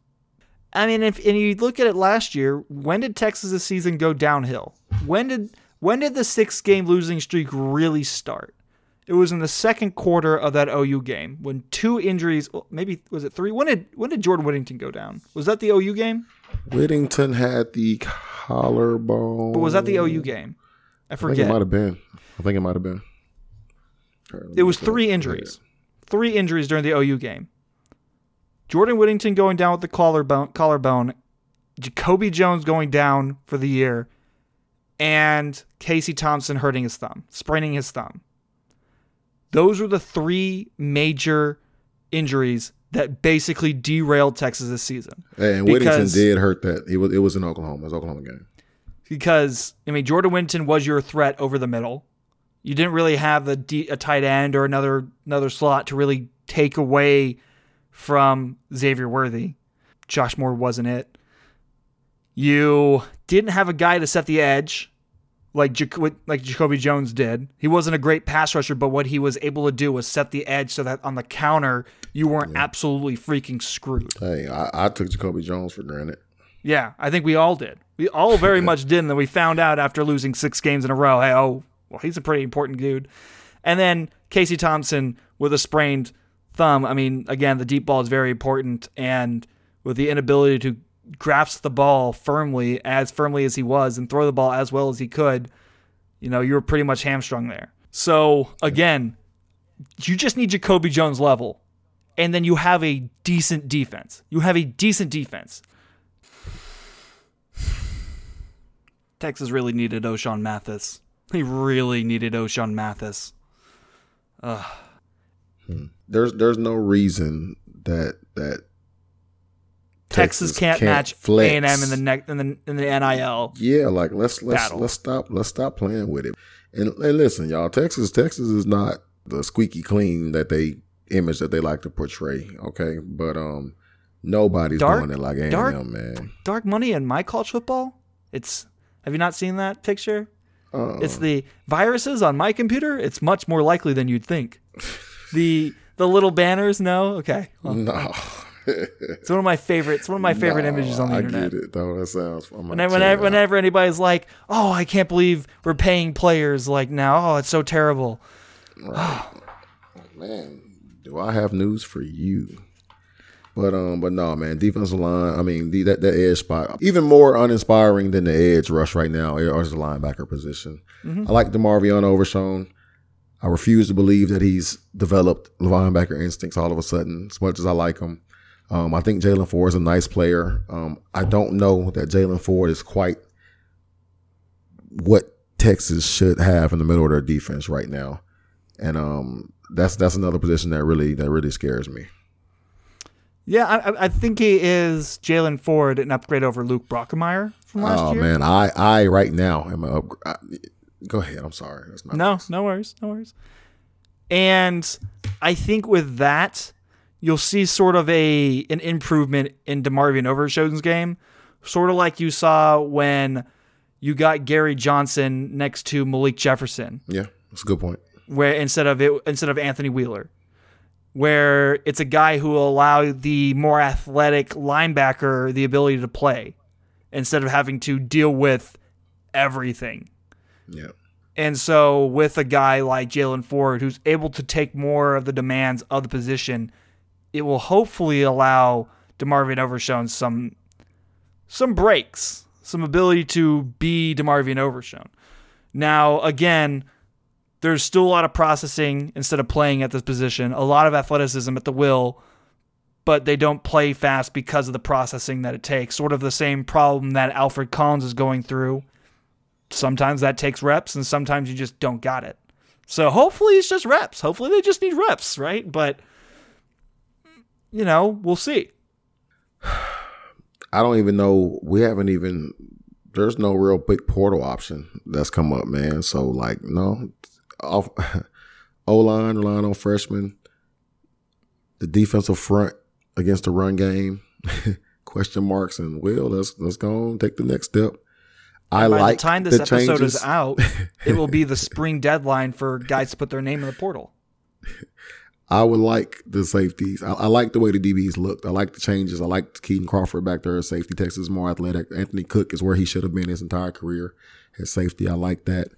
S2: I mean, if and you look at it last year, when did Texas' season go downhill? When did when did the six game losing streak really start? It was in the second quarter of that OU game when two injuries, maybe was it three? When did when did Jordan Whittington go down? Was that the OU game?
S3: Whittington had the collarbone.
S2: But was that the OU game? I
S3: I think it
S2: forget.
S3: might have been. I think it might have been. Right,
S2: It was
S3: look it up.
S2: three injuries. Three injuries during the OU game. Jordan Whittington going down with the collarbone, collarbone, Jacoby Jones going down for the year, and Casey Thompson hurting his thumb, spraining his thumb. Those were the three major injuries that basically derailed Texas this season.
S3: And Whittington did hurt that. It was it was in Oklahoma. It was Oklahoma game.
S2: because I mean Jordan Whittington was your threat over the middle. You didn't really have a, D, a tight end or another another slot to really take away from Xavier Worthy. Josh Moore wasn't it. You didn't have a guy to set the edge like like Jacoby Jones did. He wasn't a great pass rusher, but what he was able to do was set the edge so that on the counter you weren't absolutely freaking screwed.
S3: Hey, I, I took Jacoby Jones for granted.
S2: Yeah, I think we all did. We all very much did, and then we found out after losing six games in a row, hey, oh, well, he's a pretty important dude. And then Casey Thompson with a sprained thumb. I mean, again, the deep ball is very important, and with the inability to grasp the ball firmly, as firmly as he was, and throw the ball as well as he could, you know, you were pretty much hamstrung there. So again, you just need Jacoby Jones level, and then you have a decent defense. You have a decent defense. Texas really needed Ochaun Mathis. They really needed Ochaun Mathis. Hmm.
S3: There's there's no reason that that
S2: Texas,
S3: Texas
S2: can't,
S3: can't
S2: match. A and M in the ne- in the in the NIL.
S3: yeah, like let's let's
S2: Battle.
S3: let's stop let's stop playing with it. And, and listen, y'all, Texas Texas is not the squeaky clean that they image that they like to portray. Okay, but um, nobody's
S2: Dark-
S3: doing it like A and
S2: dark-
S3: M, man.
S2: Dark money in my college football. It's have you not seen that picture?
S3: Uh,
S2: It's the viruses on my computer. It's much more likely than you'd think. The the little banners, no, okay. Well,
S3: no.
S2: It's one of my favorite. It's one of my favorite
S3: No,
S2: images on the
S3: I
S2: internet.
S3: get it though. That sounds.
S2: Whenever, whenever, whenever anybody's like, "Oh, I can't believe we're paying players like now. Oh, it's so terrible."
S3: man, do I have news for you? But um, but no, man, defensive line. I mean, the, that that edge spot, even more uninspiring than the edge rush right now is the linebacker position. I like Demarvion Overshown. I refuse to believe that he's developed linebacker instincts all of a sudden. As much as I like him, Um, I think Jaylan Ford is a nice player. Um, I don't know that Jaylan Ford is quite what Texas should have in the middle of their defense right now, and um, that's that's another position that really that really scares me.
S2: Yeah, I, I think he is Jaylan Ford, an upgrade over Luke Brockermeyer from last
S3: oh
S2: year.
S3: Oh man, I I right now am a. I, go ahead. I'm sorry. That's not
S2: No,
S3: nice.
S2: no worries, no worries. And I think with that, you'll see sort of a an improvement in DeMarvion Overshown's game, sort of like you saw when you got Gary Johnson next to Malik Jefferson,
S3: Yeah, that's a good point.
S2: where instead of it instead of Anthony Wheeler, where it's a guy who will allow the more athletic linebacker the ability to play instead of having to deal with everything.
S3: Yeah.
S2: And so, with a guy like Jaylan Ford, who's able to take more of the demands of the position, it will hopefully allow DeMarvion Overshown some some breaks, some ability to be DeMarvion Overshown. Now, again, there's still a lot of processing instead of playing at this position, a lot of athleticism at the will, but they don't play fast because of the processing that it takes. Sort of the same problem that Alfred Collins is going through sometimes that takes reps and sometimes you just don't got it. So hopefully it's just reps. Hopefully they just need reps, right? But you know, we'll see.
S3: I don't even know. We haven't even. There's no real big portal option that's come up, man. So like, no, off O line, relying on freshmen. The defensive front against the run game, question marks, and will let's let's go on take the next step. I
S2: By
S3: like
S2: the time this
S3: the
S2: episode
S3: changes.
S2: is out, it will be the spring deadline for guys to put their name in the portal.
S3: I would like the safeties. I, I like the way the DBs looked. I like the changes. I like Kitan Crawford back there at safety. Texas is more athletic. Anthony Cook is where he should have been his entire career at safety. I like that.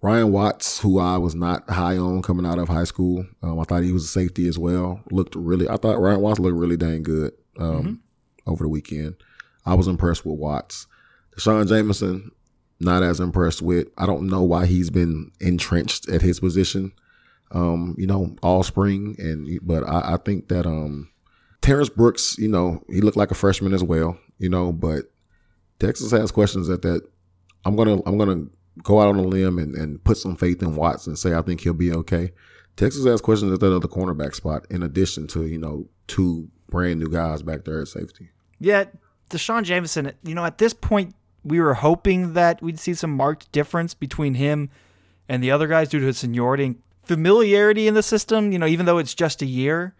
S3: Ryan Watts, who I was not high on coming out of high school, um, I thought he was a safety as well. Looked really. I thought Ryan Watts looked really dang good um, over the weekend. I was impressed with Watts. D'Shawn Jamison, not as impressed with. I don't know why he's been entrenched at his position um, you know, all spring. And but I, I think that um, Terrence Brooks, you know, he looked like a freshman as well, you know. But Texas has questions at that. I'm gonna I'm gonna go out on a limb and, and put some faith in Watts and say I think he'll be okay. Texas has questions at that other cornerback spot, in addition to you know two brand new guys back there at safety.
S2: Yeah, D'Shawn Jamison, you know, at this point, we were hoping that we'd see some marked difference between him and the other guys due to his seniority and familiarity in the system, you know, even though it's just a year.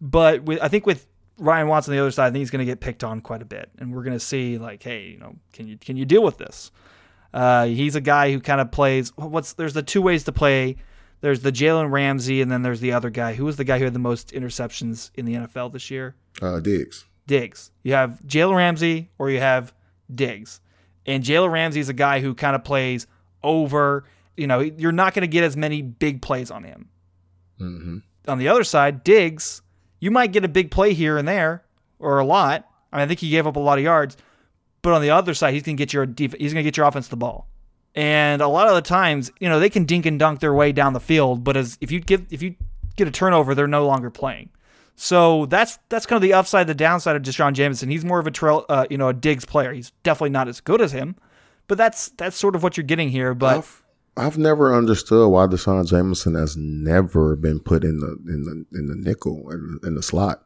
S2: But with, I think with Ryan Watts on the other side, I think he's going to get picked on quite a bit. And we're going to see, like, hey, you know, can you can you deal with this? Uh, he's a guy who kind of plays. What's there's the two ways to play. There's the Jalen Ramsey, and then there's the other guy. Who was the guy who had the most interceptions in the NFL this year?
S3: Uh, Diggs.
S2: Diggs. You have Jalen Ramsey or you have Diggs. And Jalen Ramsey is a guy who kind of plays over, you know, you're not going to get as many big plays on him.
S3: hmm
S2: On the other side, Diggs, you might get a big play here and there or a lot. I, mean, I think he gave up a lot of yards, but on the other side, he's going to get your def- he's going to get your offense the ball. And a lot of the times, you know, they can dink and dunk their way down the field, but as if you give if you get a turnover, they're no longer playing. So that's that's kind of the upside, the downside of D'Shawn Jamison. He's more of a trail, uh, you know, a Diggs player. He's definitely not as good as him, but that's that's sort of what you're getting here. But
S3: I've, never understood why D'Shawn Jamison has never been put in the in the in the nickel in, in the slot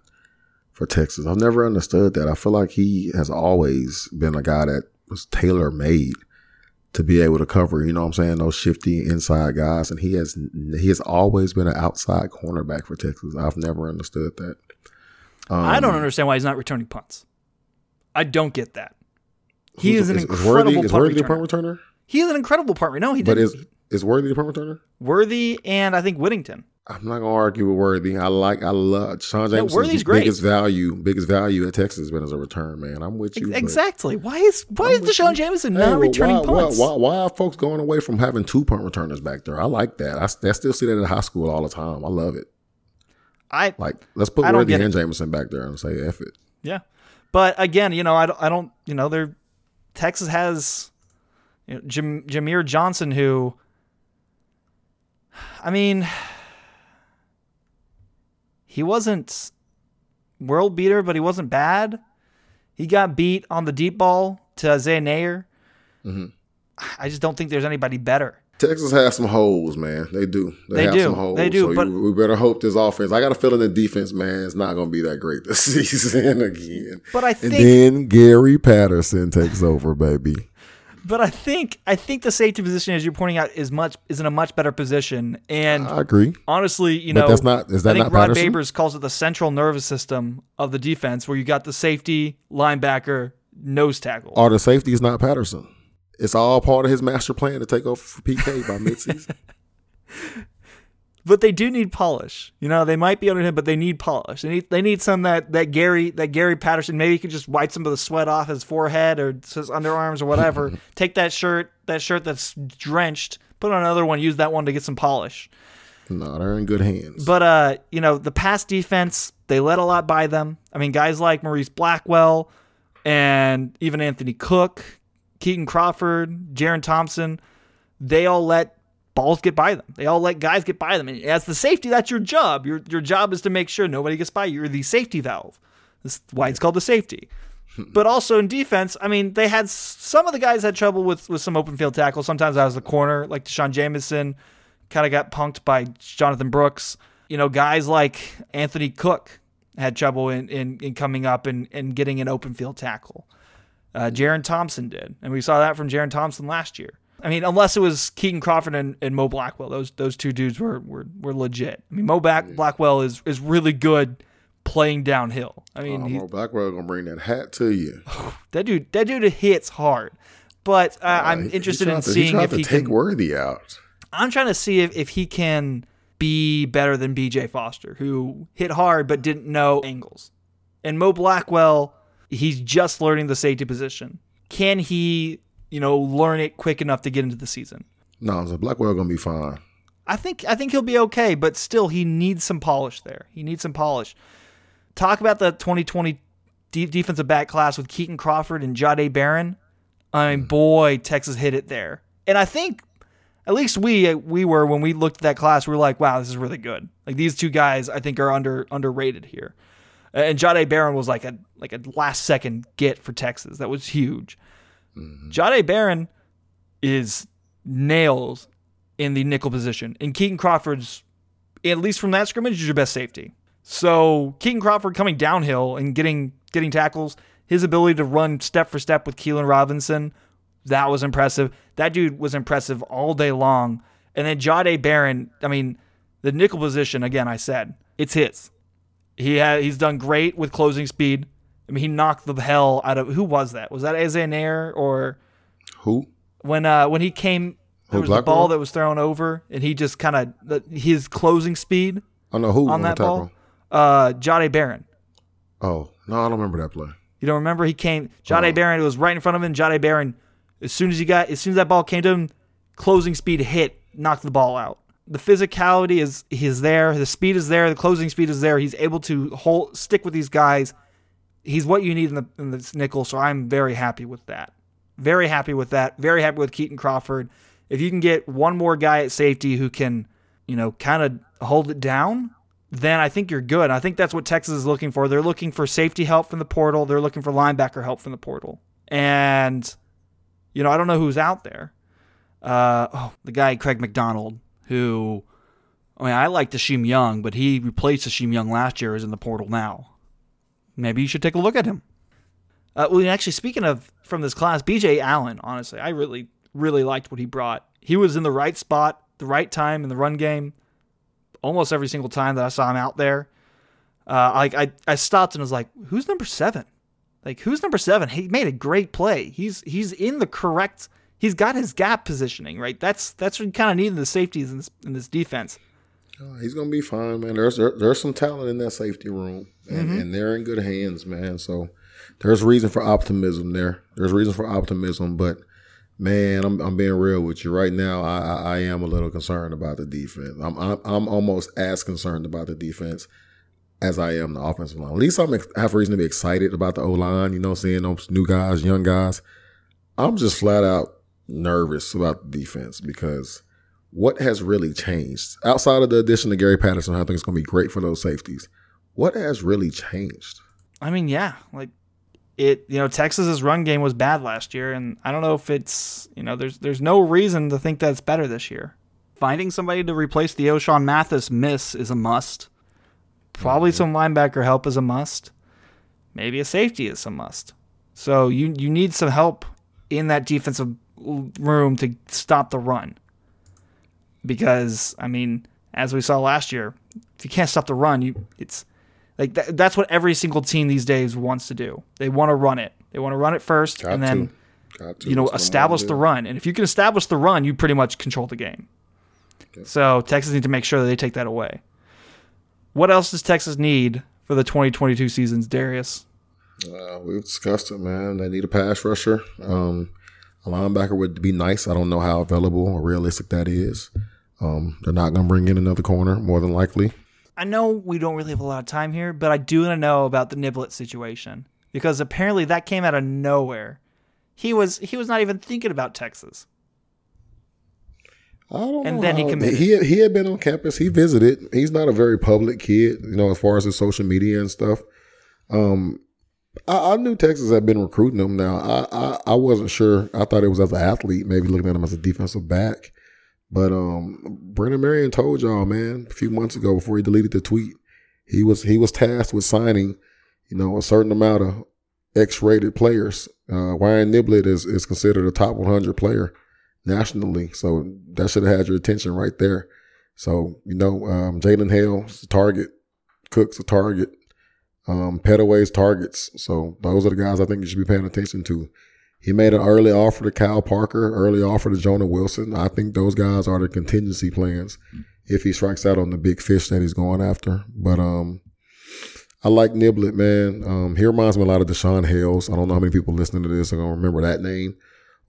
S3: for Texas. I've never understood that. I feel like he has always been a guy that was tailor made to be able to cover. You know what I'm saying? Those shifty inside guys, and he has he has always been an outside cornerback for Texas. I've never understood that. Um,
S2: I don't understand why he's not returning punts. I don't get that. He is an
S3: is
S2: incredible
S3: Worthy,
S2: punt returner.
S3: punt returner,
S2: He is an incredible punt returner. No, he
S3: but
S2: didn't.
S3: is is Worthy the punt returner?
S2: Worthy and I think Whittington.
S3: I'm not gonna argue with Worthy. I like, I love Sean Jamison's
S2: Worthy's great.
S3: biggest value, biggest value at Texas has been as a return man. I'm with you.
S2: Exactly. Why is why
S3: I'm
S2: is Deshaun
S3: you.
S2: Jamison
S3: Hey,
S2: not
S3: well,
S2: returning
S3: why,
S2: punts?
S3: Why, why, why are folks going away from having two punt returners back there? I like that. I, I still see that in high school all the time. I love it.
S2: I
S3: Like, let's put Worthy and Jamison back there and say F it.
S2: Yeah, but again, you know, I don't, I don't you know, they're Texas has you know, Jam, Jameer Johnson, who, I mean, he wasn't world beater, but he wasn't bad. He got beat on the deep ball to Isaiah Neyor.
S3: Mm-hmm.
S2: I just don't think there's anybody better.
S3: Texas has some holes, man. They do.
S2: They
S3: have
S2: do.
S3: some holes.
S2: They do,
S3: So
S2: but-
S3: you- we better hope this offense. I got a feeling the defense, man, is not going to be that great this season again.
S2: But I
S3: And
S2: think
S3: then Gary Patterson takes over, baby.
S2: But I think I think the safety position, as you're pointing out, is much is in a much better position. And
S3: I agree.
S2: honestly, you
S3: But
S2: know,
S3: that's not- is that
S2: I think
S3: not
S2: Rod
S3: Patterson?
S2: Babers calls it the central nervous system of the defense, where you got the safety, linebacker, nose tackle.
S3: Are the safeties not Patterson? It's all part of his master plan to take over for PK by midseason.
S2: but they do need polish. You know, they might be under him, but they need polish. They need they need some that that Gary that Gary Patterson maybe he could just wipe some of the sweat off his forehead or his underarms or whatever. Take that shirt that shirt that's drenched, put on another one, use that one to get some polish.
S3: no, they're in good hands.
S2: But uh, you know, the pass defense, they let a lot by them. I mean, guys like Maurice Blackwell and even Anthony Cook, Kitan Crawford, Jerrin Thompson, they all let balls get by them. They all let guys get by them. And as the safety, that's your job. Your your job is to make sure nobody gets by you. You're the safety valve. That's why it's called the safety. But also in defense, I mean, they had some of the guys had trouble with with some open field tackles. Sometimes I was the corner, like D'Shawn Jamison, kind of got punked by Jonathan Brooks. You know, guys like Anthony Cook had trouble in, in, in coming up and, and getting an open field tackle. Uh, Jerrin Thompson did, and we saw that from Jerrin Thompson last year. I mean, unless it was Kitan Crawford and, and Mo Blackwell, those those two dudes were were, were legit. I mean, Mo Back, Blackwell is is really good playing downhill. I mean, he-
S3: Mo Blackwell gonna bring that hat to you.
S2: that dude that dude hits hard. But uh, I'm
S3: Uh, He- he
S2: interested
S3: tried
S2: in
S3: to-
S2: seeing
S3: tried
S2: if he
S3: take
S2: can.
S3: Worthy out.
S2: I'm trying to see if, if he can be better than BJ Foster, who hit hard but didn't know angles. And Mo Blackwell, he's just learning the safety position. Can he, you know, learn it quick enough to get into the season?
S3: No, so Blackwell gonna be fine.
S2: I think I think he'll be okay, but still he needs some polish there. He needs some polish. Talk about the 2020 de- defensive back class with Kitan Crawford and Jahdae Barron. I mean, mm. boy, Texas hit it there. And I think at least we uh, we were when we looked at that class, we were like, wow, this is really good. Like these two guys, I think are under underrated here. And Jahdae Barron was like a like a last second get for Texas. That was huge. Mm-hmm. Jahdae Barron is nails in the nickel position. And Kitan Crawford's, at least from that scrimmage, is your best safety. So Kitan Crawford coming downhill and getting getting tackles, his ability to run step for step with Keilan Robinson, that was impressive. That dude was impressive all day long. And then Jahdae Barron, I mean, the nickel position, again, I said, it's his. He had he's done great with closing speed. I mean, he knocked the hell out of who was that? Was that Isaiah Neyor or
S3: Who?
S2: when uh when he came there
S3: Who,
S2: was the
S3: Blackwell?
S2: ball that was thrown over and he just kind of his closing speed
S3: Oh no, who
S2: on that ball uh Jahdae Barron
S3: Oh no, I don't remember that play.
S2: you don't remember he came
S3: Jahdae.
S2: Barron it was right in front of him Jahdae Barron as soon as he got as soon as that ball came to him closing speed hit knocked the ball out the physicality is is there the speed is there the closing speed is there he's able to hold stick with these guys he's what you need in the in this nickel so I'm very happy with that very happy with that. Very happy with Kitan Crawford. If you can get one more guy at safety who can, you know, kind of hold it down, then I think you're good. I think that's what Texas is looking for. They're looking for safety help from the portal. They're looking for linebacker help from the portal. And, you know, I don't know who's out there. Uh, oh, the guy Craig McDonald, who, I mean, I like Dashim Young, but he replaced Dashim Young last year, is in the portal now. Maybe you should take a look at him. Uh, well, actually, speaking of from this class, BJ Allen, honestly, I really, really liked what he brought. He was in the right spot, the right time in the run game, almost every single time that I saw him out there. Uh, like I, I stopped and was like, "Who's number seven? Like, who's number seven? He made a great play. He's he's in the correct. He's got his gap positioning right. That's that's what you kind of need in the safeties in this, in this defense.
S3: Oh, he's gonna be fine, man. There's there, there's some talent in that safety room, and,
S2: Mm-hmm.
S3: and they're in good hands, man. So there's reason for optimism there. There's reason for optimism, but man, I'm I'm being real with you right now. I I, I am a little concerned about the defense. I'm, I'm I'm almost as concerned about the defense as I am the offensive line. At least I'm ex- I have reason to be excited about the O line. You know, seeing those new guys, young guys. I'm just flat out nervous about the defense because what has really changed outside of the addition of Gary Patterson? I think it's going to be great for those safeties. what has really changed?
S2: I mean, yeah, like it. You know, Texas's run game was bad last year, and I don't know if it's you know there's there's no reason to think that it's better this year. Finding somebody to replace the Ochaun Mathis miss is a must. Probably mm-hmm. some linebacker help is a must. Maybe a safety is a must. So you you need some help in that defensive room to stop the run. Because I mean, as we saw last year, if you can't stop the run, you it's like that, that's what every single team these days wants to do. They want to run it. They want to run it first,
S3: Got
S2: and then
S3: to.
S2: you know establish the run. And if you can establish the run, you pretty much control the game. So Texas need to make sure that they take that away. What else does Texas need for the 2022 seasons, Darius?
S3: Uh, we've discussed it, man. They need a pass rusher. Um, a linebacker would be nice. I don't know how available or realistic that is. Um, they're not going to bring in another corner, more than likely.
S2: I know we don't really have a lot of time here, but I do want to know about the Niblett situation because apparently that came out of nowhere. He was he was not even thinking about Texas.
S3: I don't
S2: And
S3: know
S2: then he committed.
S3: He had, he had been on campus. He visited. He's not a very public kid, you know, as far as his social media and stuff. Um, I, I knew Texas had been recruiting him. Now, I, I I wasn't sure. I thought it was as an athlete, maybe looking at him as a defensive back. But um, Brennan Marion told y'all, man, a few months ago before he deleted the tweet, he was he was tasked with signing, you know, a certain amount of X-rated players. Uh, Ryan Niblett is is considered a top 100 player nationally, so that should have had your attention right there. So you know, um, Jalen Hale's a target, Cook's a target, um, Petaway's targets. So those are the guys I think you should be paying attention to. He made an early offer to Kyle Parker, early offer to Jonah Wilson. I think those guys are the contingency plans if he strikes out on the big fish that he's going after. But um, I like Niblett, man. Um, he reminds me a lot of Deshaun Hales. I don't know how many people listening to this are gonna remember that name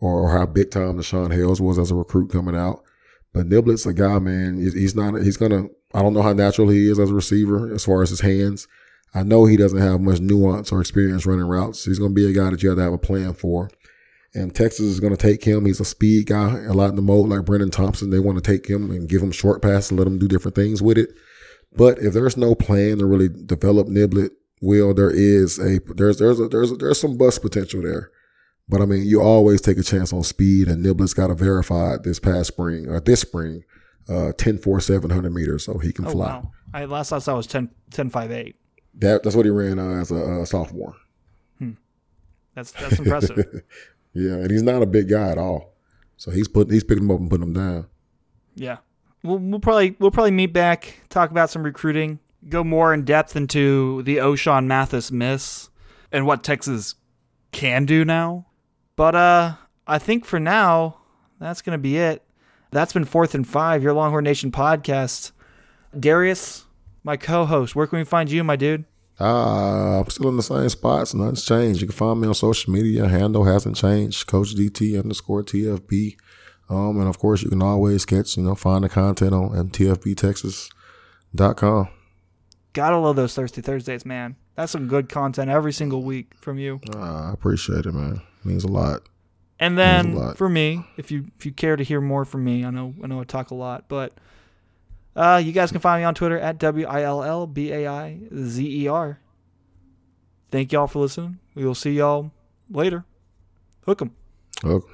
S3: or, how big time Deshaun Hales was as a recruit coming out. But Niblett's a guy, man. He's, he's not. He's gonna. I don't know how natural he is as a receiver as far as his hands. I know he doesn't have much nuance or experience running routes. He's gonna be a guy that you have to have a plan for. And Texas is going to take him. He's a speed guy, a lot in the mode like Brendan Thompson. They want to take him and give him short passes, let him do different things with it. But if there's no plan to really develop Niblett, will there is a there's there's a, there's a, there's some bust potential there. But I mean, you always take a chance on speed, and Niblett's got to verify this past spring or this spring, uh, 10 4 700 meters, so he can
S2: Oh
S3: fly.
S2: wow! I last I saw was 10, 10 5 8.
S3: That that's what he ran uh, as a uh, sophomore.
S2: That's that's impressive.
S3: Yeah, and he's not a big guy at all. So he's putting he's picking him up and putting him down.
S2: yeah, we'll we'll probably we'll probably meet back, talk about some recruiting, go more in depth into the Ochaun Mathis miss and what Texas can do now. But uh, I think for now that's gonna be it. That's been fourth and five, your Longhorn Nation podcast. Darius, my co-host, where can we find you, my dude?
S3: Uh, I'm still in the same spots. Nothing's changed. You can find me on social media. Handle hasn't changed. Coach DT underscore TFB. Um, and of course, you can always catch, you know, find the content on mtfbtexas.com.
S2: Gotta love those Thirsty Thursdays, man. That's some good content every single week from you.
S3: Uh, I appreciate it, man. means a lot.
S2: And then
S3: lot.
S2: for me, if you if you care to hear more from me, I know I know I talk a lot, but uh, you guys can find me on Twitter at W I L L B A I Z E R. Thank y'all for listening. We will see y'all later. Hook 'em.
S3: Okay.